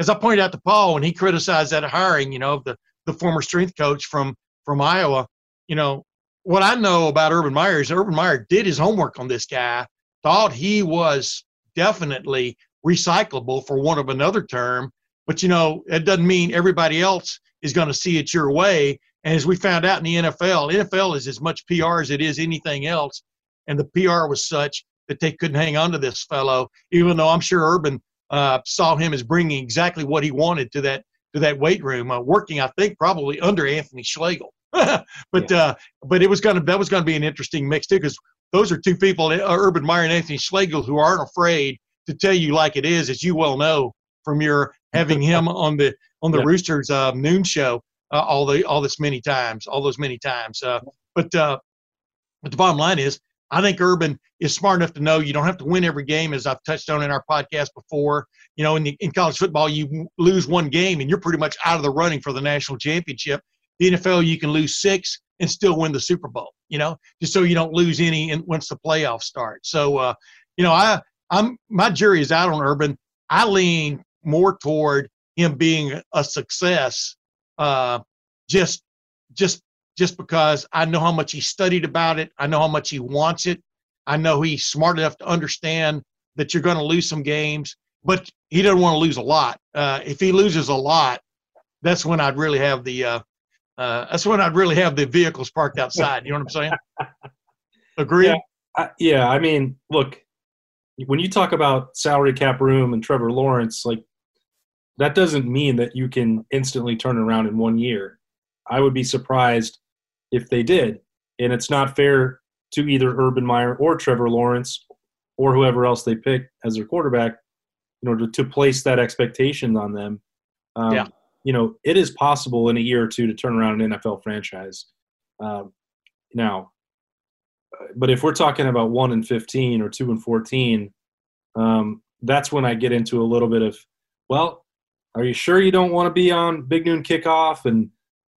as I pointed out to Paul when he criticized that hiring, you know, the the former strength coach from from Iowa, you know, what I know about Urban Meyer is Urban Meyer did his homework on this guy, thought he was definitely recyclable for one of another term, but you know, it doesn't mean everybody else is going to see it your way. And as we found out in the NFL, NFL is as much PR as it is anything else. And the PR was such that they couldn't hang on to this fellow, even though I'm sure Urban uh, saw him as bringing exactly what he wanted to that to that weight room, uh, working I think probably under Anthony Schlegel. but yeah. uh, but it was gonna that was gonna be an interesting mix too because those are two people, uh, Urban Meyer and Anthony Schlegel, who aren't afraid to tell you like it is, as you well know from your having him on the on the yeah. Roosters uh, noon show uh, all the all this many times, all those many times. Uh, but uh, but the bottom line is, I think Urban is smart enough to know you don't have to win every game, as I've touched on in our podcast before. You know, in the, in college football, you lose one game and you're pretty much out of the running for the national championship. The NFL, you can lose six and still win the Super Bowl. You know, just so you don't lose any in, once the playoffs start. So, uh, you know, I I'm my jury is out on Urban. I lean more toward him being a success, uh, just just just because I know how much he studied about it. I know how much he wants it. I know he's smart enough to understand that you're going to lose some games, but he doesn't want to lose a lot. Uh, if he loses a lot, that's when I'd really have the uh, uh, that's when I'd really have the vehicles parked outside. You know what I'm saying? Agree? Yeah, I, yeah. I mean, look, when you talk about salary cap room and Trevor Lawrence, like that doesn't mean that you can instantly turn around in one year. I would be surprised if they did, and it's not fair to either Urban Meyer or Trevor Lawrence or whoever else they pick as their quarterback in order to place that expectation on them. Um, yeah you know, it is possible in a year or two to turn around an NFL franchise. Um, now, but if we're talking about one and fifteen or two and fourteen, um, that's when I get into a little bit of, well, are you sure you don't want to be on Big Noon Kickoff and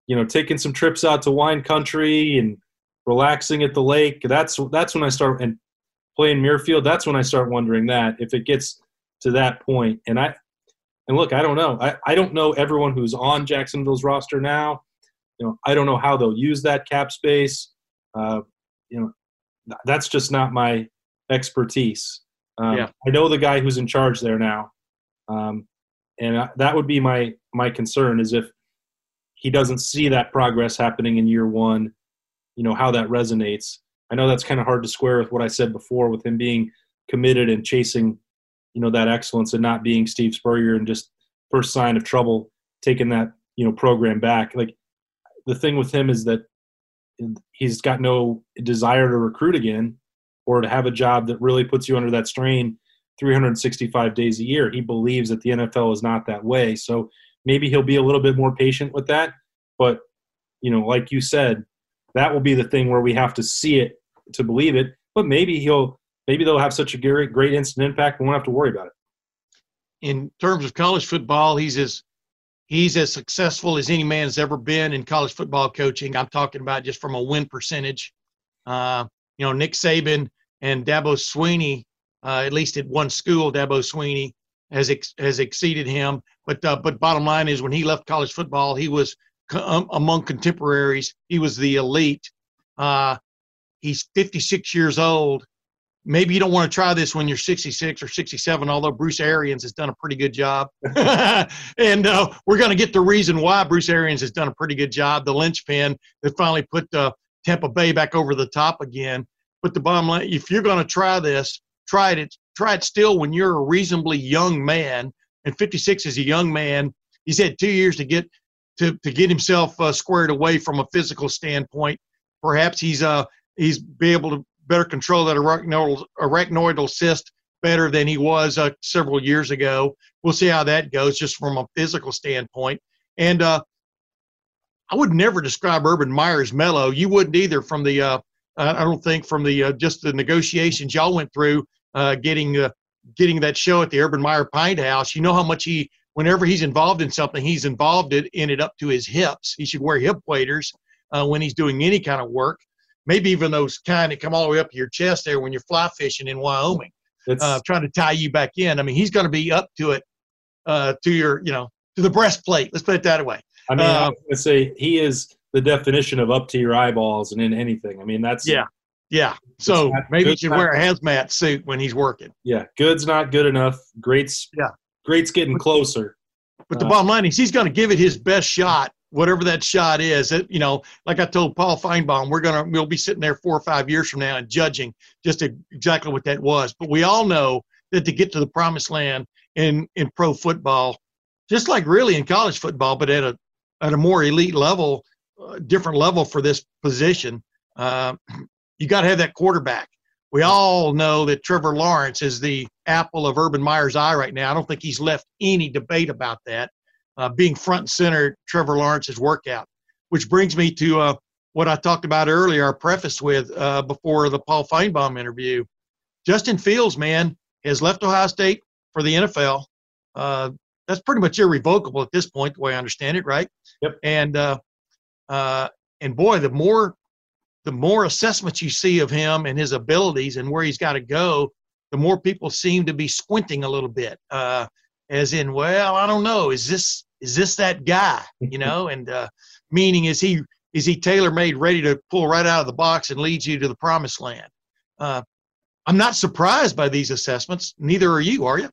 you know taking some trips out to wine country and relaxing at the lake? That's that's when I start and playing Muirfield. That's when I start wondering that if it gets to that point, and I and look, I don't know. I, I don't know everyone who's on Jacksonville's roster now. You know, I don't know how they'll use that cap space. Uh, you know, that's just not my expertise. Um, yeah. I know the guy who's in charge there now, um, and I, that would be my my concern is if he doesn't see that progress happening in year one. You know how that resonates. I know that's kind of hard to square with what I said before with him being committed and chasing you know that excellence and not being Steve Spurrier and just first sign of trouble taking that you know program back. Like the thing with him is that he's got no desire to recruit again or to have a job that really puts you under that strain 365 days a year. He believes that the NFL is not that way. So maybe he'll be a little bit more patient with that. But, you know, like you said, that will be the thing where we have to see it to believe it. But maybe he'll maybe they'll have such a great, great instant impact, we won't have to worry about it. In terms of college football, he's as he's as successful as any man has ever been in college football coaching. I'm talking about just from a win percentage. Uh, you know, Nick Saban and Dabo Swinney, uh, at least at one school, Dabo Swinney has ex- has exceeded him. But uh, but bottom line is, when he left college football, he was co- um, among contemporaries. He was the elite. Uh, he's 56 years old maybe you don't want to try this when you're 66 or 67, although Bruce Arians has done a pretty good job. and uh, we're going to get the reason why Bruce Arians has done a pretty good job, the linchpin that finally put uh, Tampa Bay back over the top again. But the bottom line, if you're going to try this, try it. Try it still when you're a reasonably young man, and 56 is a young man. He's had two years to get to, to get himself uh, squared away from a physical standpoint. Perhaps he's uh he's be able to better control that arachnoidal, arachnoidal cyst better than he was uh, several years ago. We'll see how that goes just from a physical standpoint. And uh, I would never describe Urban Meyer as mellow. You wouldn't either from the, uh, I don't think from the uh, just the negotiations y'all went through uh, getting uh, getting that show at the Urban Meyer Pint House. You know how much he, whenever he's involved in something, he's involved it in it up to his hips. He should wear hip waders when he's doing any kind of work. Maybe even those kind that come all the way up to your chest there when you're fly fishing in Wyoming, uh, trying to tie you back in. I mean, he's going to be up to it, uh, to your, you know, to the breastplate. Let's put it that way. I mean, I Uh, was say he is the definition of up to your eyeballs and in anything. I mean, that's yeah, yeah. So not- maybe he should not- wear a hazmat suit when he's working. yeah. Good's not good enough. Great's Yeah. Great's getting closer. But the Uh, bottom line is he's going to give it his best shot, whatever that shot is. It, you know, like I told Paul Finebaum, we're gonna we'll be sitting there four or five years from now and judging just exactly what that was. But we all know that to get to the promised land in in pro football, just like really in college football, but at a at a more elite level, uh, different level for this position, uh, you got to have that quarterback. We all know that Trevor Lawrence is the apple of Urban Meyer's eye right now. I don't think he's left any debate about that. Uh, being front and center, Trevor Lawrence's workout, which brings me to uh, what I talked about earlier, our preface with uh, before the Paul Finebaum interview. Justin Fields, man, has left Ohio State for the NFL. Uh, that's pretty much irrevocable at this point, the way I understand it, right? Yep. And uh, uh, and boy, the more the more assessments you see of him and his abilities and where he's got to go, the more people seem to be squinting a little bit, uh, as in, well, I don't know, is this is this that guy, you know? and uh, meaning, is he is he tailor made, ready to pull right out of the box and lead you to the promised land? Uh, I'm not surprised by these assessments. Neither are you, are you?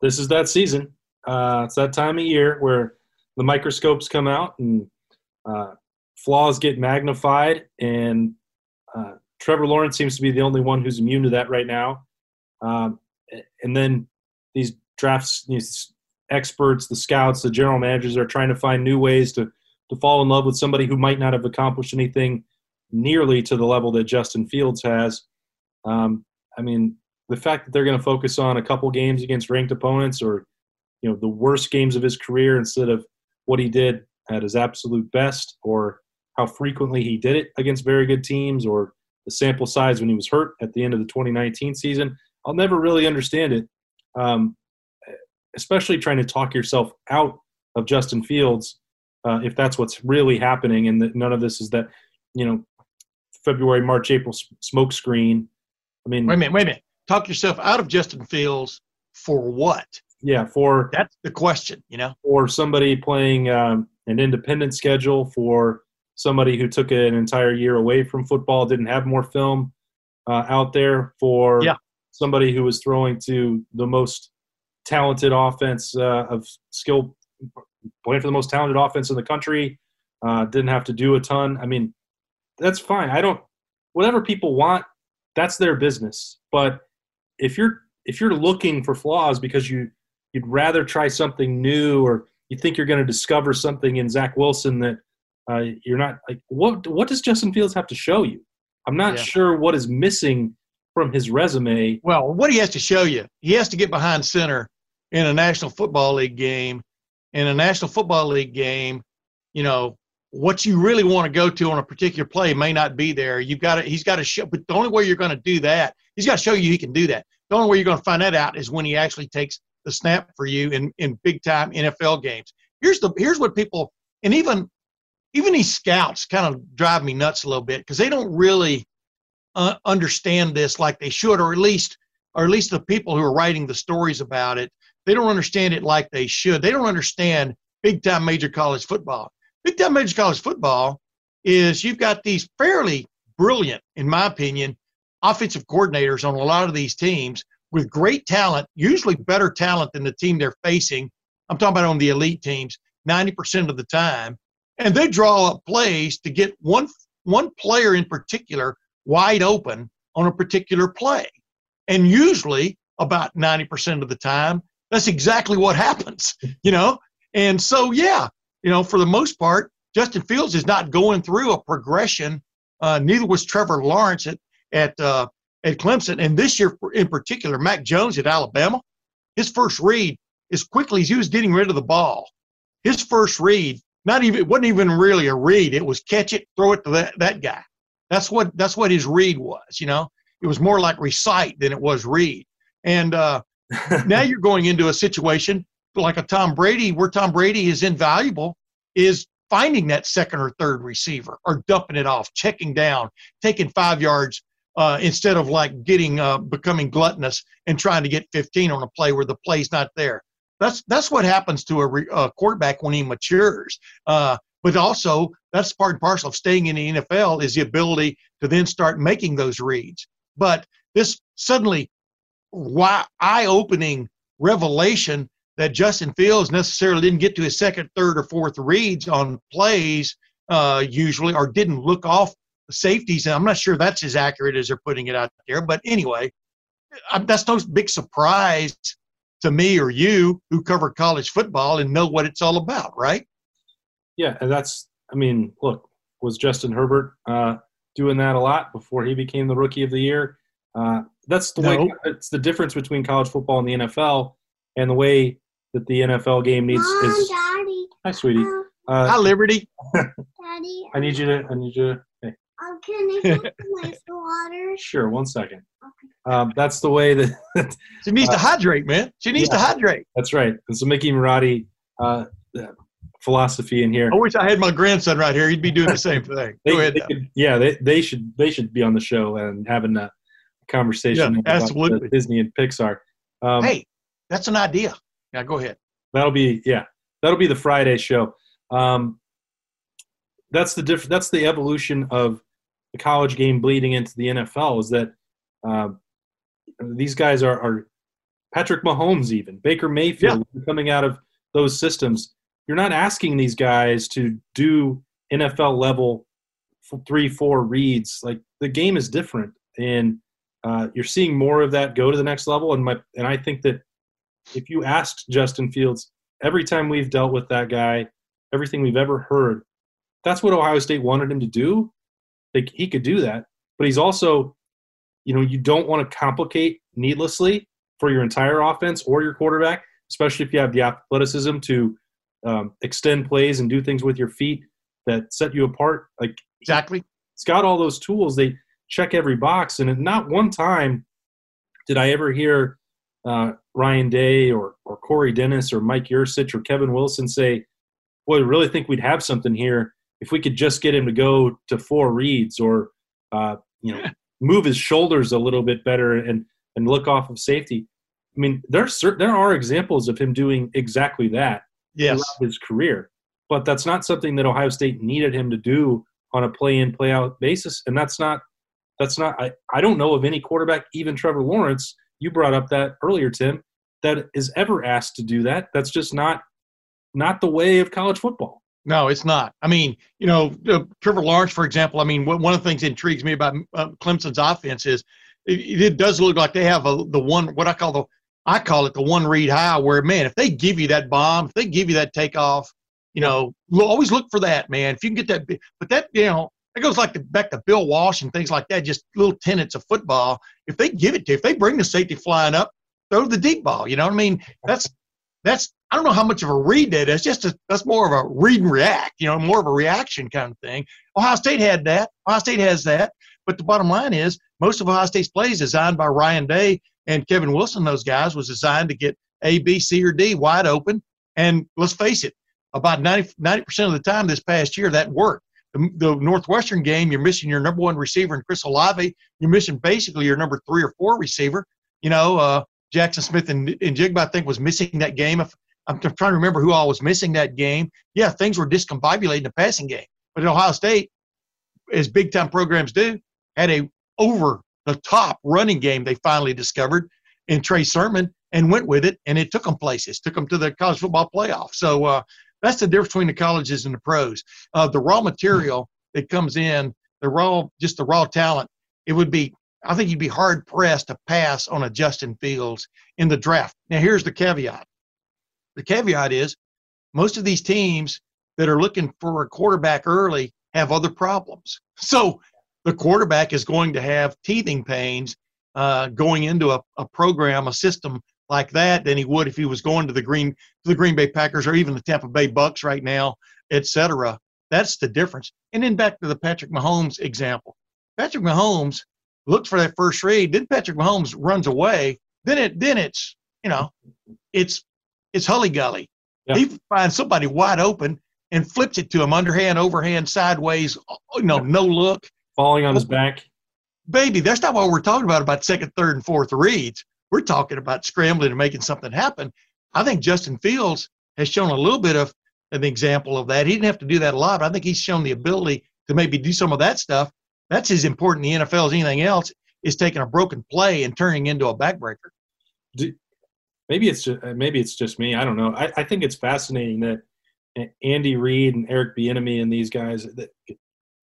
this is that season. Uh, it's that time of year where the microscopes come out and uh, flaws get magnified. And uh, Trevor Lawrence seems to be the only one who's immune to that right now. Um, and then these drafts, these experts, the scouts, the general managers are trying to find new ways to to fall in love with somebody who might not have accomplished anything nearly to the level that Justin Fields has. Um, I mean, the fact that they're going to focus on a couple games against ranked opponents or you know the worst games of his career instead of what he did at his absolute best or how frequently he did it against very good teams or the sample size when he was hurt at the end of the 2019 season i'll never really understand it um, especially trying to talk yourself out of justin fields uh, if that's what's really happening and that none of this is that you know february march april smoke screen i mean Wait a minute, wait a minute. Talk yourself out of Justin Fields for what? yeah for That's the question, you know? or somebody playing um, an independent schedule for somebody who took an entire year away from football, didn't have more film uh, out there for Yeah. somebody who was throwing to the most talented offense uh, of skill, playing for the most talented offense in the country, uh, didn't have to do a ton. I mean, that's fine. I don't, whatever people want, that's their business. But if you're if you're looking for flaws because you you'd rather try something new or you think you're going to discover something in Zach Wilson that uh, you're not like what what does Justin Fields have to show you? I'm not Yeah. sure what is missing from his resume. Well, what he has to show you, he has to get behind center in a National Football League game. In a National Football League game, you know, what you really want to go to on a particular play may not be there. You've got to, he's got to show, but the only way you're going to do that, he's got to show you he can do that. The only way you're going to find that out is when he actually takes the snap for you in, in big time NFL games. Here's the, here's what people, and even, even these scouts kind of drive me nuts a little bit because they don't really uh, understand this like they should, or at least, or at least the people who are writing the stories about it, they don't understand it like they should. They don't understand big time major college football. Big time major college football is you've got these fairly brilliant, in my opinion, offensive coordinators on a lot of these teams with great talent, usually better talent than the team they're facing. I'm talking about on the elite teams, 90% of the time. And they draw up plays to get one one player in particular wide open on a particular play. And usually about 90% of the time, that's exactly what happens, you know? And so, yeah, you know, for the most part, Justin Fields is not going through a progression. Uh, neither was Trevor Lawrence at at uh, at Clemson, and this year in particular, Mac Jones at Alabama. His first read, as quickly as he was getting rid of the ball, his first read, not even it wasn't even really a read. It was catch it, throw it to that, that guy. That's what that's what his read was, you know. it was more like recite than it was read. And uh, now you're going into a situation like a Tom Brady, where Tom Brady is invaluable, is finding that second or third receiver or dumping it off, checking down, taking five yards uh, instead of like getting uh, becoming gluttonous and trying to get 15 on a play where the play's not there. That's that's what happens to a, re, a quarterback when he matures. Uh, but also, that's part and parcel of staying in the NFL is the ability to then start making those reads. But this suddenly eye-opening revelation that Justin Fields necessarily didn't get to his second, third, or fourth reads on plays uh, usually, or didn't look off the safeties. And I'm not sure that's as accurate as they're putting it out there. But anyway, that's no big surprise to me or you who cover college football and know what it's all about, right? Yeah, and that's. I mean, look, was Justin Herbert uh, doing that a lot before he became the rookie of the year? Uh, that's the no. way. It's the difference between college football and the NFL, and the way that the NFL game needs Mom, is. Daddy. Hi, sweetie. Uh, Hi, Liberty. Daddy. I need you to. I need you to. Hey. Um, can I have my water? Sure. One second. Okay. Um, that's the way that. she needs uh, to hydrate, man. She needs yeah, to hydrate. That's right. And so Mickey Marotti, uh, philosophy in here. I wish I had my grandson right here. He'd be doing the same thing. they, Go ahead. They could, yeah, they, they should they should be on the show and having a conversation yeah, absolutely. Disney and Pixar. Um, hey, that's an idea. Yeah, go ahead. That'll be yeah, that'll be the Friday show. Um, that's the diff- That's the evolution of the college game bleeding into the NFL. Is that uh, these guys are, are Patrick Mahomes, even Baker Mayfield, yeah. coming out of those systems. You're not asking these guys to do NFL level three, four reads. Like the game is different, and uh, you're seeing more of that go to the next level. And my and I think that if you asked Justin Fields every time we've dealt with that guy, everything we've ever heard, that's what Ohio State wanted him to do. Like he could do that, but he's also, you know, you don't want to complicate needlessly for your entire offense or your quarterback, especially if you have the athleticism to um, extend plays and do things with your feet that set you apart. Like exactly, it's got all those tools. They check every box, and not one time did I ever hear uh, Ryan Day or, or Corey Dennis or Mike Yurcich or Kevin Wilson say, boy, I really think we'd have something here if we could just get him to go to four reads or, uh, you know, move his shoulders a little bit better and, and look off of safety. I mean, there are, there are examples of him doing exactly that yes. his career, but that's not something that Ohio State needed him to do on a play in, play out basis. And that's not, that's not, I, I don't know of any quarterback, even Trevor Lawrence, you brought up that earlier, Tim, that is ever asked to do that. That's just not not the way of college football. No, it's not. I mean, you know, uh, Trevor Lawrence, for example. I mean, one of the things that intrigues me about uh, Clemson's offense is it, it, does look like they have a, the one what I call the I call it the one read high, where man, if they give you that bomb, if they give you that takeoff, you know, always look for that, man. If you can get that, but that you know, it goes like the, back to Bill Walsh and things like that, just little tenets of football. If they give it to, if they bring the safety flying up, throw the deep ball. You know what I mean? That's that's I don't know how much of a read that is. Just a, that's more of a read and react. You know, more of a reaction kind of thing. Ohio State had that. Ohio State has that. But the bottom line is, most of Ohio State's plays designed by Ryan Day and Kevin Wilson. Those guys was designed to get A, B, C, or D wide open. And let's face it, about 90 percent of the time this past year that worked the, the, Northwestern game, you're missing your number one receiver in Chris Olave. You're missing basically your number three or four receiver. You know, uh, Jaxon Smith and, and Jigba, I think, was missing that game. If I'm trying to remember who all was missing that game. Yeah, things were discombobulated in the passing game. But at Ohio State, as big time programs do, had a over the top running game they finally discovered in Trey Sermon and went with it, and it took them places, took them to the college football playoff. So uh, that's the difference between the colleges and the pros. Uh, the raw material that comes in, the raw, just the raw talent, it would be, I think you'd be hard pressed to pass on a Justin Fields in the draft. Now, here's the caveat. The caveat is most of these teams that are looking for a quarterback early have other problems. So the quarterback is going to have teething pains uh, going into a, a program, a system like that than he would if he was going to the Green to the Green Bay Packers or even the Tampa Bay Bucks right now, etc. That's the difference. And then back to the Patrick Mahomes example. Patrick Mahomes looks for that first read. Then Patrick Mahomes runs away. Then it then it's you know, it's it's hully gully. Yeah. He finds somebody wide open and flips it to him underhand, overhand, sideways. You know, no look. Falling on his back. Baby, that's not what we're talking about. About second, third, and fourth reads. We're talking about scrambling and making something happen. I think Justin Fields has shown a little bit of an example of that. He didn't have to do that a lot, but I think he's shown the ability to maybe do some of that stuff. That's as important in the NFL as anything else. Is taking a broken play and turning into a backbreaker. Do, maybe it's just, uh, maybe it's just me. I don't know. I, I think it's fascinating that uh, Andy Reid and Eric Bieniemy and these guys that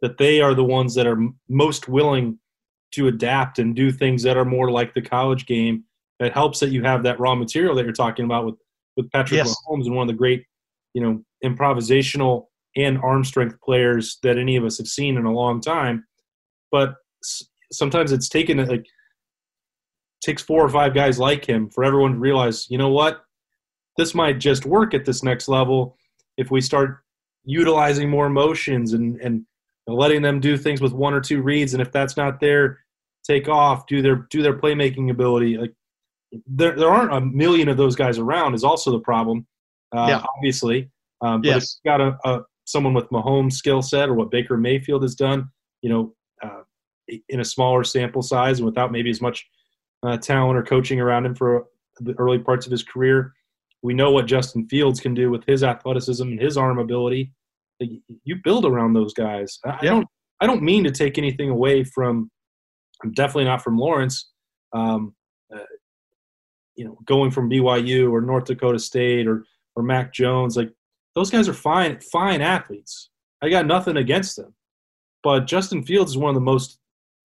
that they are the ones that are most willing to adapt and do things that are more like the college game. It helps that you have that raw material that you're talking about with with Patrick Yes. Mahomes and one of the great, you know, improvisational and arm strength players that any of us have seen in a long time. But sometimes it's taken like takes four or five guys like him for everyone to realize, you know what, this might just work at this next level if we start utilizing more emotions and and letting them do things with one or two reads, and if that's not there, take off, do their do their playmaking ability. Like there there aren't a million of those guys around is also the problem, uh, Yeah. obviously. Um, but if Yes. you've got a, a someone with Mahomes' skill set or what Baker Mayfield has done, you know, uh, in a smaller sample size and without maybe as much uh, talent or coaching around him for the early parts of his career. We know what Justin Fields can do with his athleticism and his arm ability. You build around those guys. I I don't. I don't mean to take anything away from. I'm definitely not from Lawrence. Um, uh, you know, going from BYU or North Dakota State or or Mac Jones, like those guys are fine, fine athletes. I got nothing against them, but Justin Fields is one of the most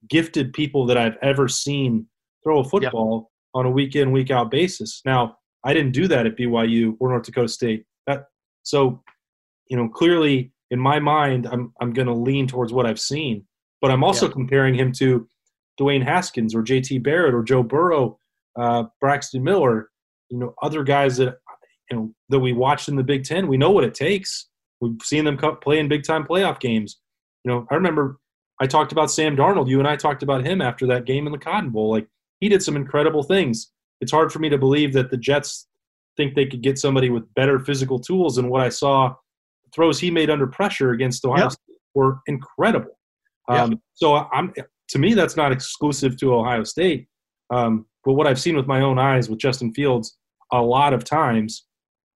gifted people that I've ever seen throw a football on a week in week out basis. Now, I didn't do that at BYU or North Dakota State. That so, you know, clearly in my mind, I'm I'm going to lean towards what I've seen, but I'm also Yeah. comparing him to Dwayne Haskins or J.T. Barrett or Joe Burrow, uh, Braxton Miller. You know, other guys that you know that we watched in the Big Ten. We know what it takes. We've seen them play in big time playoff games. You know, I remember I talked about Sam Darnold. You and I talked about him after that game in the Cotton Bowl. Like he did some incredible things. It's hard for me to believe that the Jets think they could get somebody with better physical tools than what I saw. Throws he made under pressure against Ohio Yeah. State were incredible. Um, so I'm to me that's not exclusive to Ohio State. Um, but what I've seen with my own eyes with Justin Fields a lot of times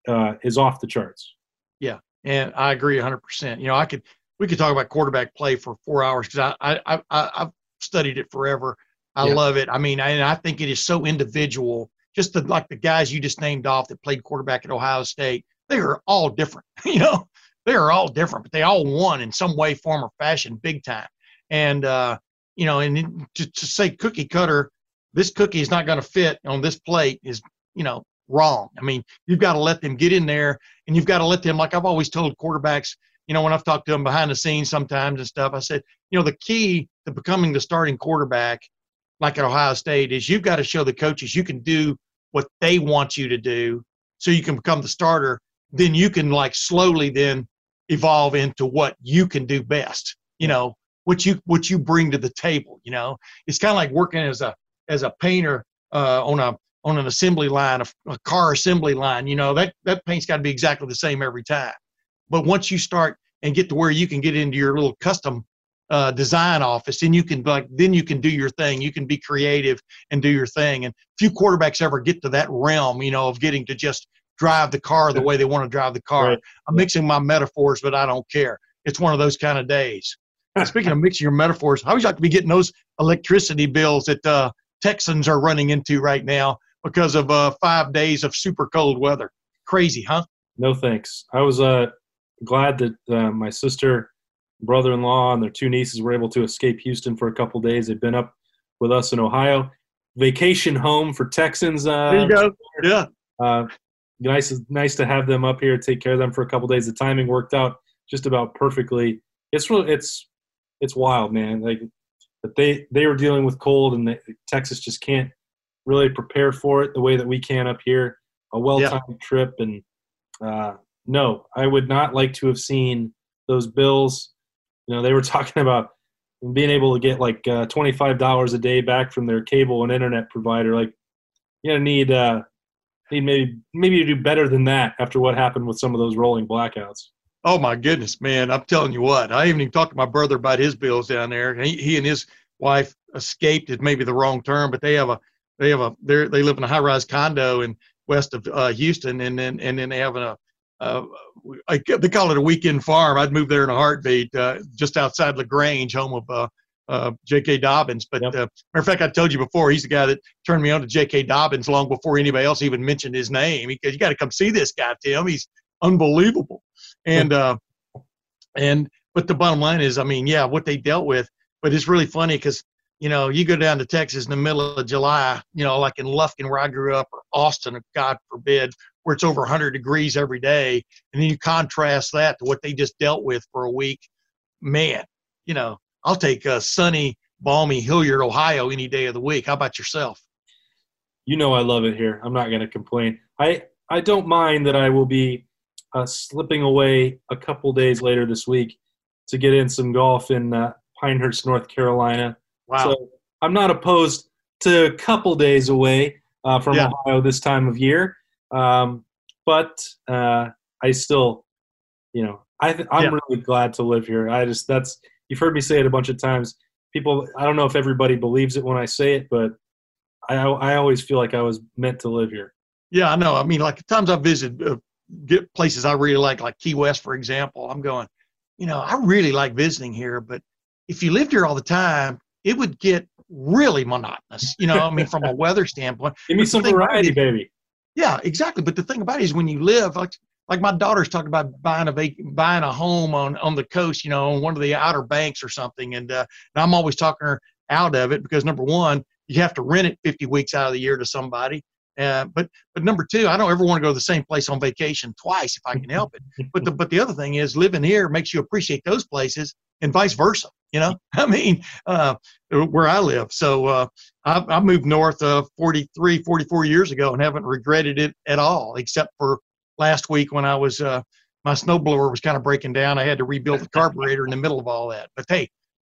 uh, is off the charts. Yeah, and I agree 100%. You know, I could we could talk about quarterback play for four hours because I, I I I've studied it forever. I Yeah. love it. I mean, I, and I think it is so individual. Just the, like the guys you just named off that played quarterback at Ohio State, they are all different. You know, they are all different, but they all won in some way, form, or fashion, big time. And uh, you know, and to, to say cookie cutter, this cookie is not going to fit on this plate is you know wrong. I mean, you've got to let them get in there, and you've got to let them. Like I've always told quarterbacks, you know, when I've talked to them behind the scenes sometimes and stuff, I said, you know, the key to becoming the starting quarterback, like at Ohio State, is you've got to show the coaches you can do what they want you to do, so you can become the starter. Then you can like slowly then evolve into what you can do best. You know, what you what you bring to the table. You know, it's kind of like working as a as a painter uh, on a on an assembly line, a, a car assembly line. You know that that paint's got to be exactly the same every time. But once you start and get to where you can get into your little custom uh, design office, and you can like then you can do your thing. You can be creative and do your thing. And few quarterbacks ever get to that realm, you know, of getting to just drive the car the way they want to drive the car. Right. I'm mixing my metaphors, but I don't care. It's one of those kind of days. Speaking of mixing your metaphors, how would you like to be getting those electricity bills that uh, Texans are running into right now because of uh, five days of super cold weather? Crazy, huh? No thanks. I was uh, glad that uh, my sister, brother-in-law, and their two nieces were able to escape Houston for a couple days. They've been up with us in Ohio. Vacation home for Texans. Uh, There you go. Yeah. Uh, nice, nice to have them up here. Take care of them for a couple days. The timing worked out just about perfectly. It's really It's it's wild, man. Like, but they they were dealing with cold, and the, Texas just can't really prepare for it the way that we can up here. A well-timed trip, and uh, no, I would not like to have seen those Bills. You know, they were talking about being able to get like uh, twenty five dollars a day back from their cable and internet provider, like you're gonna need uh, need maybe maybe do better than that after what happened with some of those rolling blackouts. Oh my goodness, man! I'm telling you what. I even talked to my brother about his bills down there. He, he and his wife escaped is maybe the wrong term, but they have a they have a they they live in a high rise condo in west of uh, Houston, and then and then they have a uh, I, they call it a weekend farm. I'd move there in a heartbeat, uh, just outside La Grange, home of uh, J.K. Dobbins. But Yep. uh, matter of fact, I told you before, he's the guy that turned me on to J.K. Dobbins long before anybody else even mentioned his name. He, you got to come see this guy, Tim. He's unbelievable. And uh, and but the bottom line is, I mean, yeah, what they dealt with. But it's really funny because you know you go down to Texas in the middle of July, you know, like in Lufkin where I grew up, or Austin, God forbid, where it's over 100 degrees every day, and then you contrast that to what they just dealt with for a week. Man, you know, I'll take uh, sunny, balmy Hilliard, Ohio, any day of the week. How about yourself? You know I love it here. I'm not going to complain. I I don't mind that I will be uh, slipping away a couple days later this week to get in some golf in uh, Pinehurst, North Carolina. Wow. So I'm not opposed to a couple days away uh, from Yeah. Ohio this time of year, um, but uh, I still, you know, I th- I'm Yeah. really glad to live here. I just that's you've heard me say it a bunch of times. People, I don't know if everybody believes it when I say it, but I I always feel like I was meant to live here. Yeah, I know. I mean, like the times I visit uh, get places I really like, like Key West, for example, I'm going, you know, I really like visiting here, but if you lived here all the time, it would get really monotonous. You know, I mean, from a weather standpoint. Give me some thing about it variety, baby. Yeah, exactly. But the thing about it is when you live like like my daughter's talking about buying a buying a home on on the coast, you know, on one of the outer banks or something, and uh, and I'm always talking her out of it because number one, you have to rent it 50 weeks out of the year to somebody. Uh, but but number two, I don't ever want to go to the same place on vacation twice if I can help it. But the but the other thing is living here makes you appreciate those places and vice versa. You know, I mean, uh, where I live. So uh, I, I moved north uh, 43, 44 years ago and haven't regretted it at all, except for last week when I was uh, my snowblower was kind of breaking down. I had to rebuild the carburetor in the middle of all that. But hey,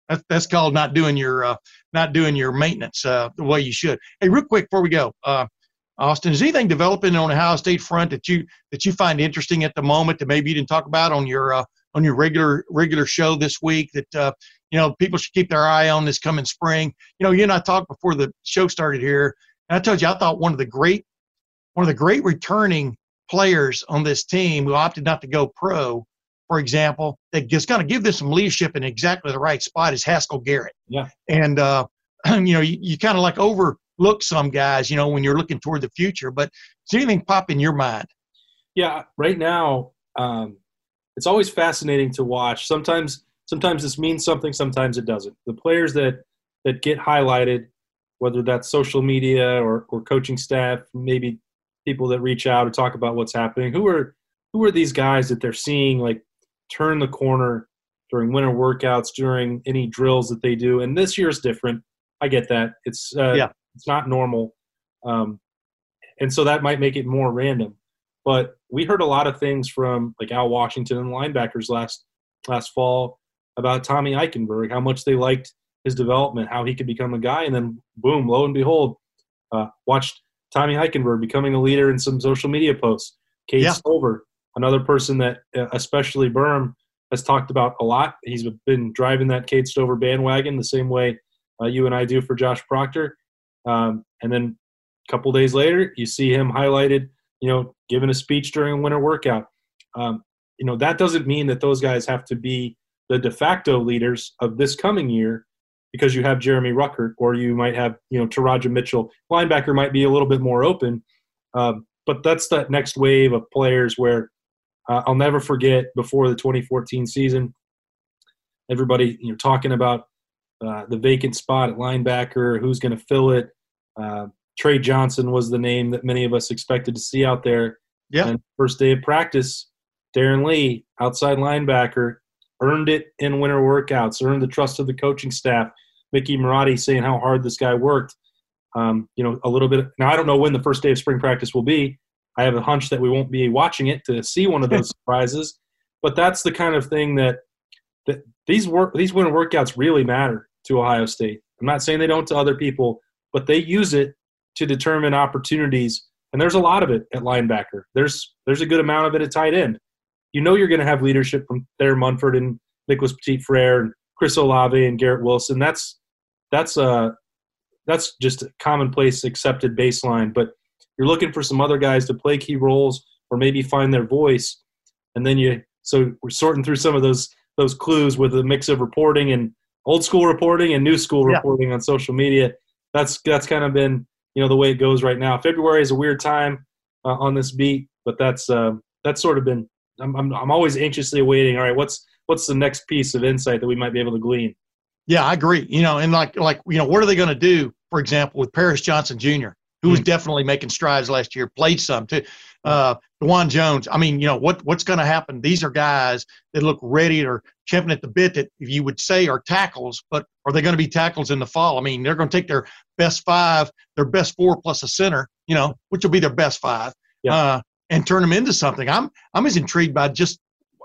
that's that's called not doing your uh, not doing your maintenance uh, the way you should. Hey, real quick before we go, uh, Austin, is anything developing on the Ohio State front that you that you find interesting at the moment that maybe you didn't talk about on your uh, on your regular regular show this week that uh, you know people should keep their eye on this coming spring? You know, you and I talked before the show started here, and I told you I thought one of the great one of the great returning players on this team who opted not to go pro, for example, that is going to give them some leadership in exactly the right spot is Haskell Garrett. Yeah. And uh, you know, you, you kind of like overlook some guys, you know, when you're looking toward the future. But does anything pop in your mind? Yeah, right now, um, it's always fascinating to watch. Sometimes, sometimes this means something. Sometimes it doesn't. The players that that get highlighted, whether that's social media or or coaching staff, maybe people that reach out or talk about what's happening. Who are who are these guys that they're seeing like turn the corner during winter workouts, during any drills that they do? And this year's different. I get that. It's uh, Yeah. it's not normal, um, and so that might make it more random. But we heard a lot of things from like Al Washington and linebackers last last fall about Tommy Eichenberg, how much they liked his development, how he could become a guy, and then boom, lo and behold, uh, watched Tommy Eichenberg becoming a leader in some social media posts. Cade Yeah. Stover, another person that uh, especially Berm has talked about a lot. He's been driving that Cade Stover bandwagon the same way uh, you and I do for Josh Proctor. Um, and then a couple days later, you see him highlighted, you know, giving a speech during a winter workout. Um, you know, that doesn't mean that those guys have to be the de facto leaders of this coming year because you have Jeremy Ruckert or you might have, you know, Teradja Mitchell. Linebacker might be a little bit more open. Um, but that's that next wave of players where uh, I'll never forget before the 2014 season, everybody, you know, talking about uh, the vacant spot at linebacker, who's going to fill it. Uh, Trey Johnson was the name that many of us expected to see out there. Yeah. And first day of practice, Darron Lee, outside linebacker, earned it in winter workouts, earned the trust of the coaching staff. Mickey Marotti saying how hard this guy worked. Um, you know, a little bit. Now, I don't know when the first day of spring practice will be. I have a hunch that we won't be watching it to see one of those surprises. But that's the kind of thing that that these work these winter workouts really matter to Ohio State. I'm not saying they don't to other people, but they use it to determine opportunities. And there's a lot of it at linebacker. There's there's a good amount of it at tight end. You know you're going to have leadership from Thayer Munford and Nicholas Petit Frere and Chris Olave and Garrett Wilson. That's that's uh that's just a commonplace accepted baseline. But you're looking for some other guys to play key roles or maybe find their voice. And then you so we're sorting through some of those those clues with a mix of reporting and old school reporting and new school Yeah. reporting on social media. That's that's kind of been you know the way it goes right now. February is a weird time uh, on this beat, but that's uh, that's sort of been. I'm, I'm I'm always anxiously awaiting. All right, what's what's the next piece of insight that we might be able to glean? Yeah, I agree. You know, and like like you know, what are they going to do? For example, with Paris Johnson Jr., who was definitely making strides last year, played some too. Uh, Dawand Jones. I mean, you know, what what's going to happen? These are guys that look ready or champing at the bit that you would say are tackles, but are they going to be tackles in the fall? I mean, they're going to take their best five, their best four plus a center, you know, which will be their best five, uh, and turn them into something. I'm I'm as intrigued by just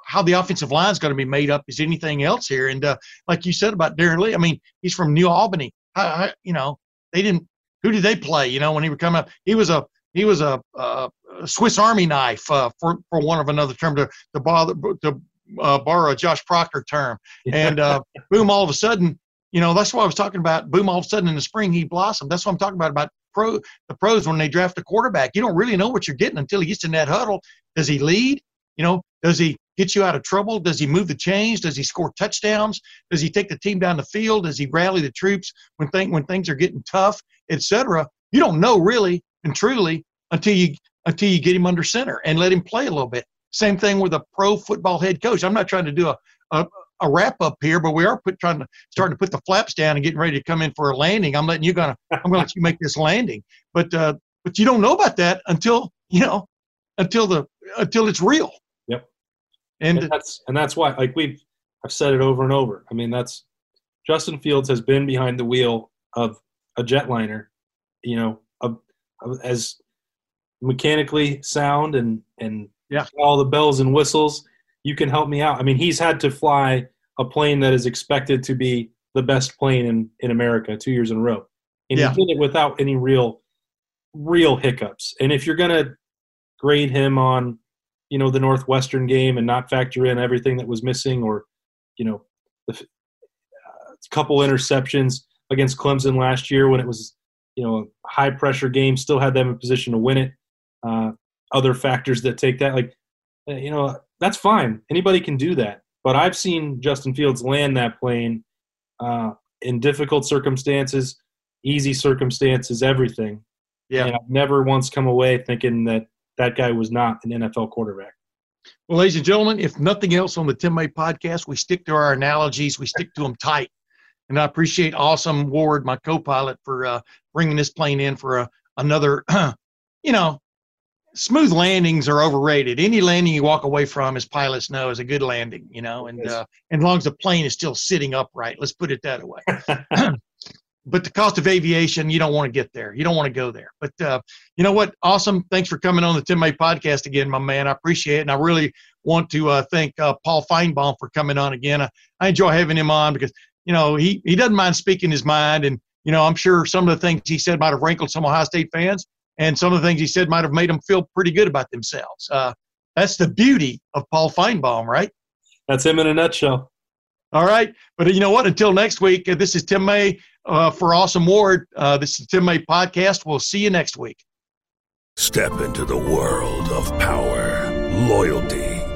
how the offensive line is going to be made up as anything else here. And uh, like you said about Darron Lee, I mean, he's from New Albany. I, I, you know, they didn't. Who did they play? You know, when he would come up, he was a he was a, a Swiss Army knife uh, for for one of another term to to bother to uh, borrow a Josh Proctor term. And uh, boom, all of a sudden, you know, that's what I was talking about. Boom, all of a sudden in the spring he blossomed. That's what I'm talking about about pro the pros when they draft a quarterback. You don't really know what you're getting until he gets in that huddle. Does he lead? You know, does he get you out of trouble? Does he move the chains? Does he score touchdowns? Does he take the team down the field? Does he rally the troops when thing when things are getting tough, etc.? You don't know really and truly until you until you get him under center and let him play a little bit. Same thing with a pro football head coach. I'm not trying to do a a, a wrap up here, but we are put, trying to starting to put the flaps down and getting ready to come in for a landing. I'm letting you gonna I'm gonna let you make this landing, but uh, but you don't know about that until you know until the until it's real. Yep. And, and that's and that's why like we've I've said it over and over. I mean that's Justin Fields has been behind the wheel of a jetliner, you know, of, of, as mechanically sound and and yeah. all the bells and whistles. You can help me out. I mean, he's had to fly a plane that is expected to be the best plane in in America two years in a row, and Yeah. he did it without any real real hiccups. And if you're gonna grade him on you know the Northwestern game and not factor in everything that was missing, or you know, the f- uh, couple interceptions against Clemson last year when it was you know a high pressure game, still had them in position to win it. Uh, other factors that take that, like you know, that's fine. Anybody can do that. But I've seen Justin Fields land that plane uh, in difficult circumstances, easy circumstances, everything. Yeah. And I've never once come away thinking that that guy was not an NFL quarterback. Well, ladies and gentlemen, if nothing else on the Tim May podcast, we stick to our analogies. We stick to them tight. And I appreciate Awesome Ward, my co-pilot, for uh, bringing this plane in for a, another. you know, smooth landings are overrated. Any landing you walk away from, as pilots know, is a good landing. You know, and uh, and as long as the plane is still sitting upright, let's put it that way. but the cost of aviation, you don't want to get there. You don't want to go there. But uh, you know what? Awesome. Thanks for coming on the Tim May podcast again, my man. I appreciate it. And I really want to uh, thank uh, Paul Finebaum for coming on again. I, I enjoy having him on because, you know, he, he doesn't mind speaking his mind. And, you know, I'm sure some of the things he said might have rankled some Ohio State fans. And some of the things he said might have made them feel pretty good about themselves. Uh, that's the beauty of Paul Finebaum, right? That's him in a nutshell. All right. But you know what? Until next week, uh, this is Tim May uh, for Awesome Ward. Uh, this is Tim May Podcast. We'll see you next week. Step into the world of power, loyalty,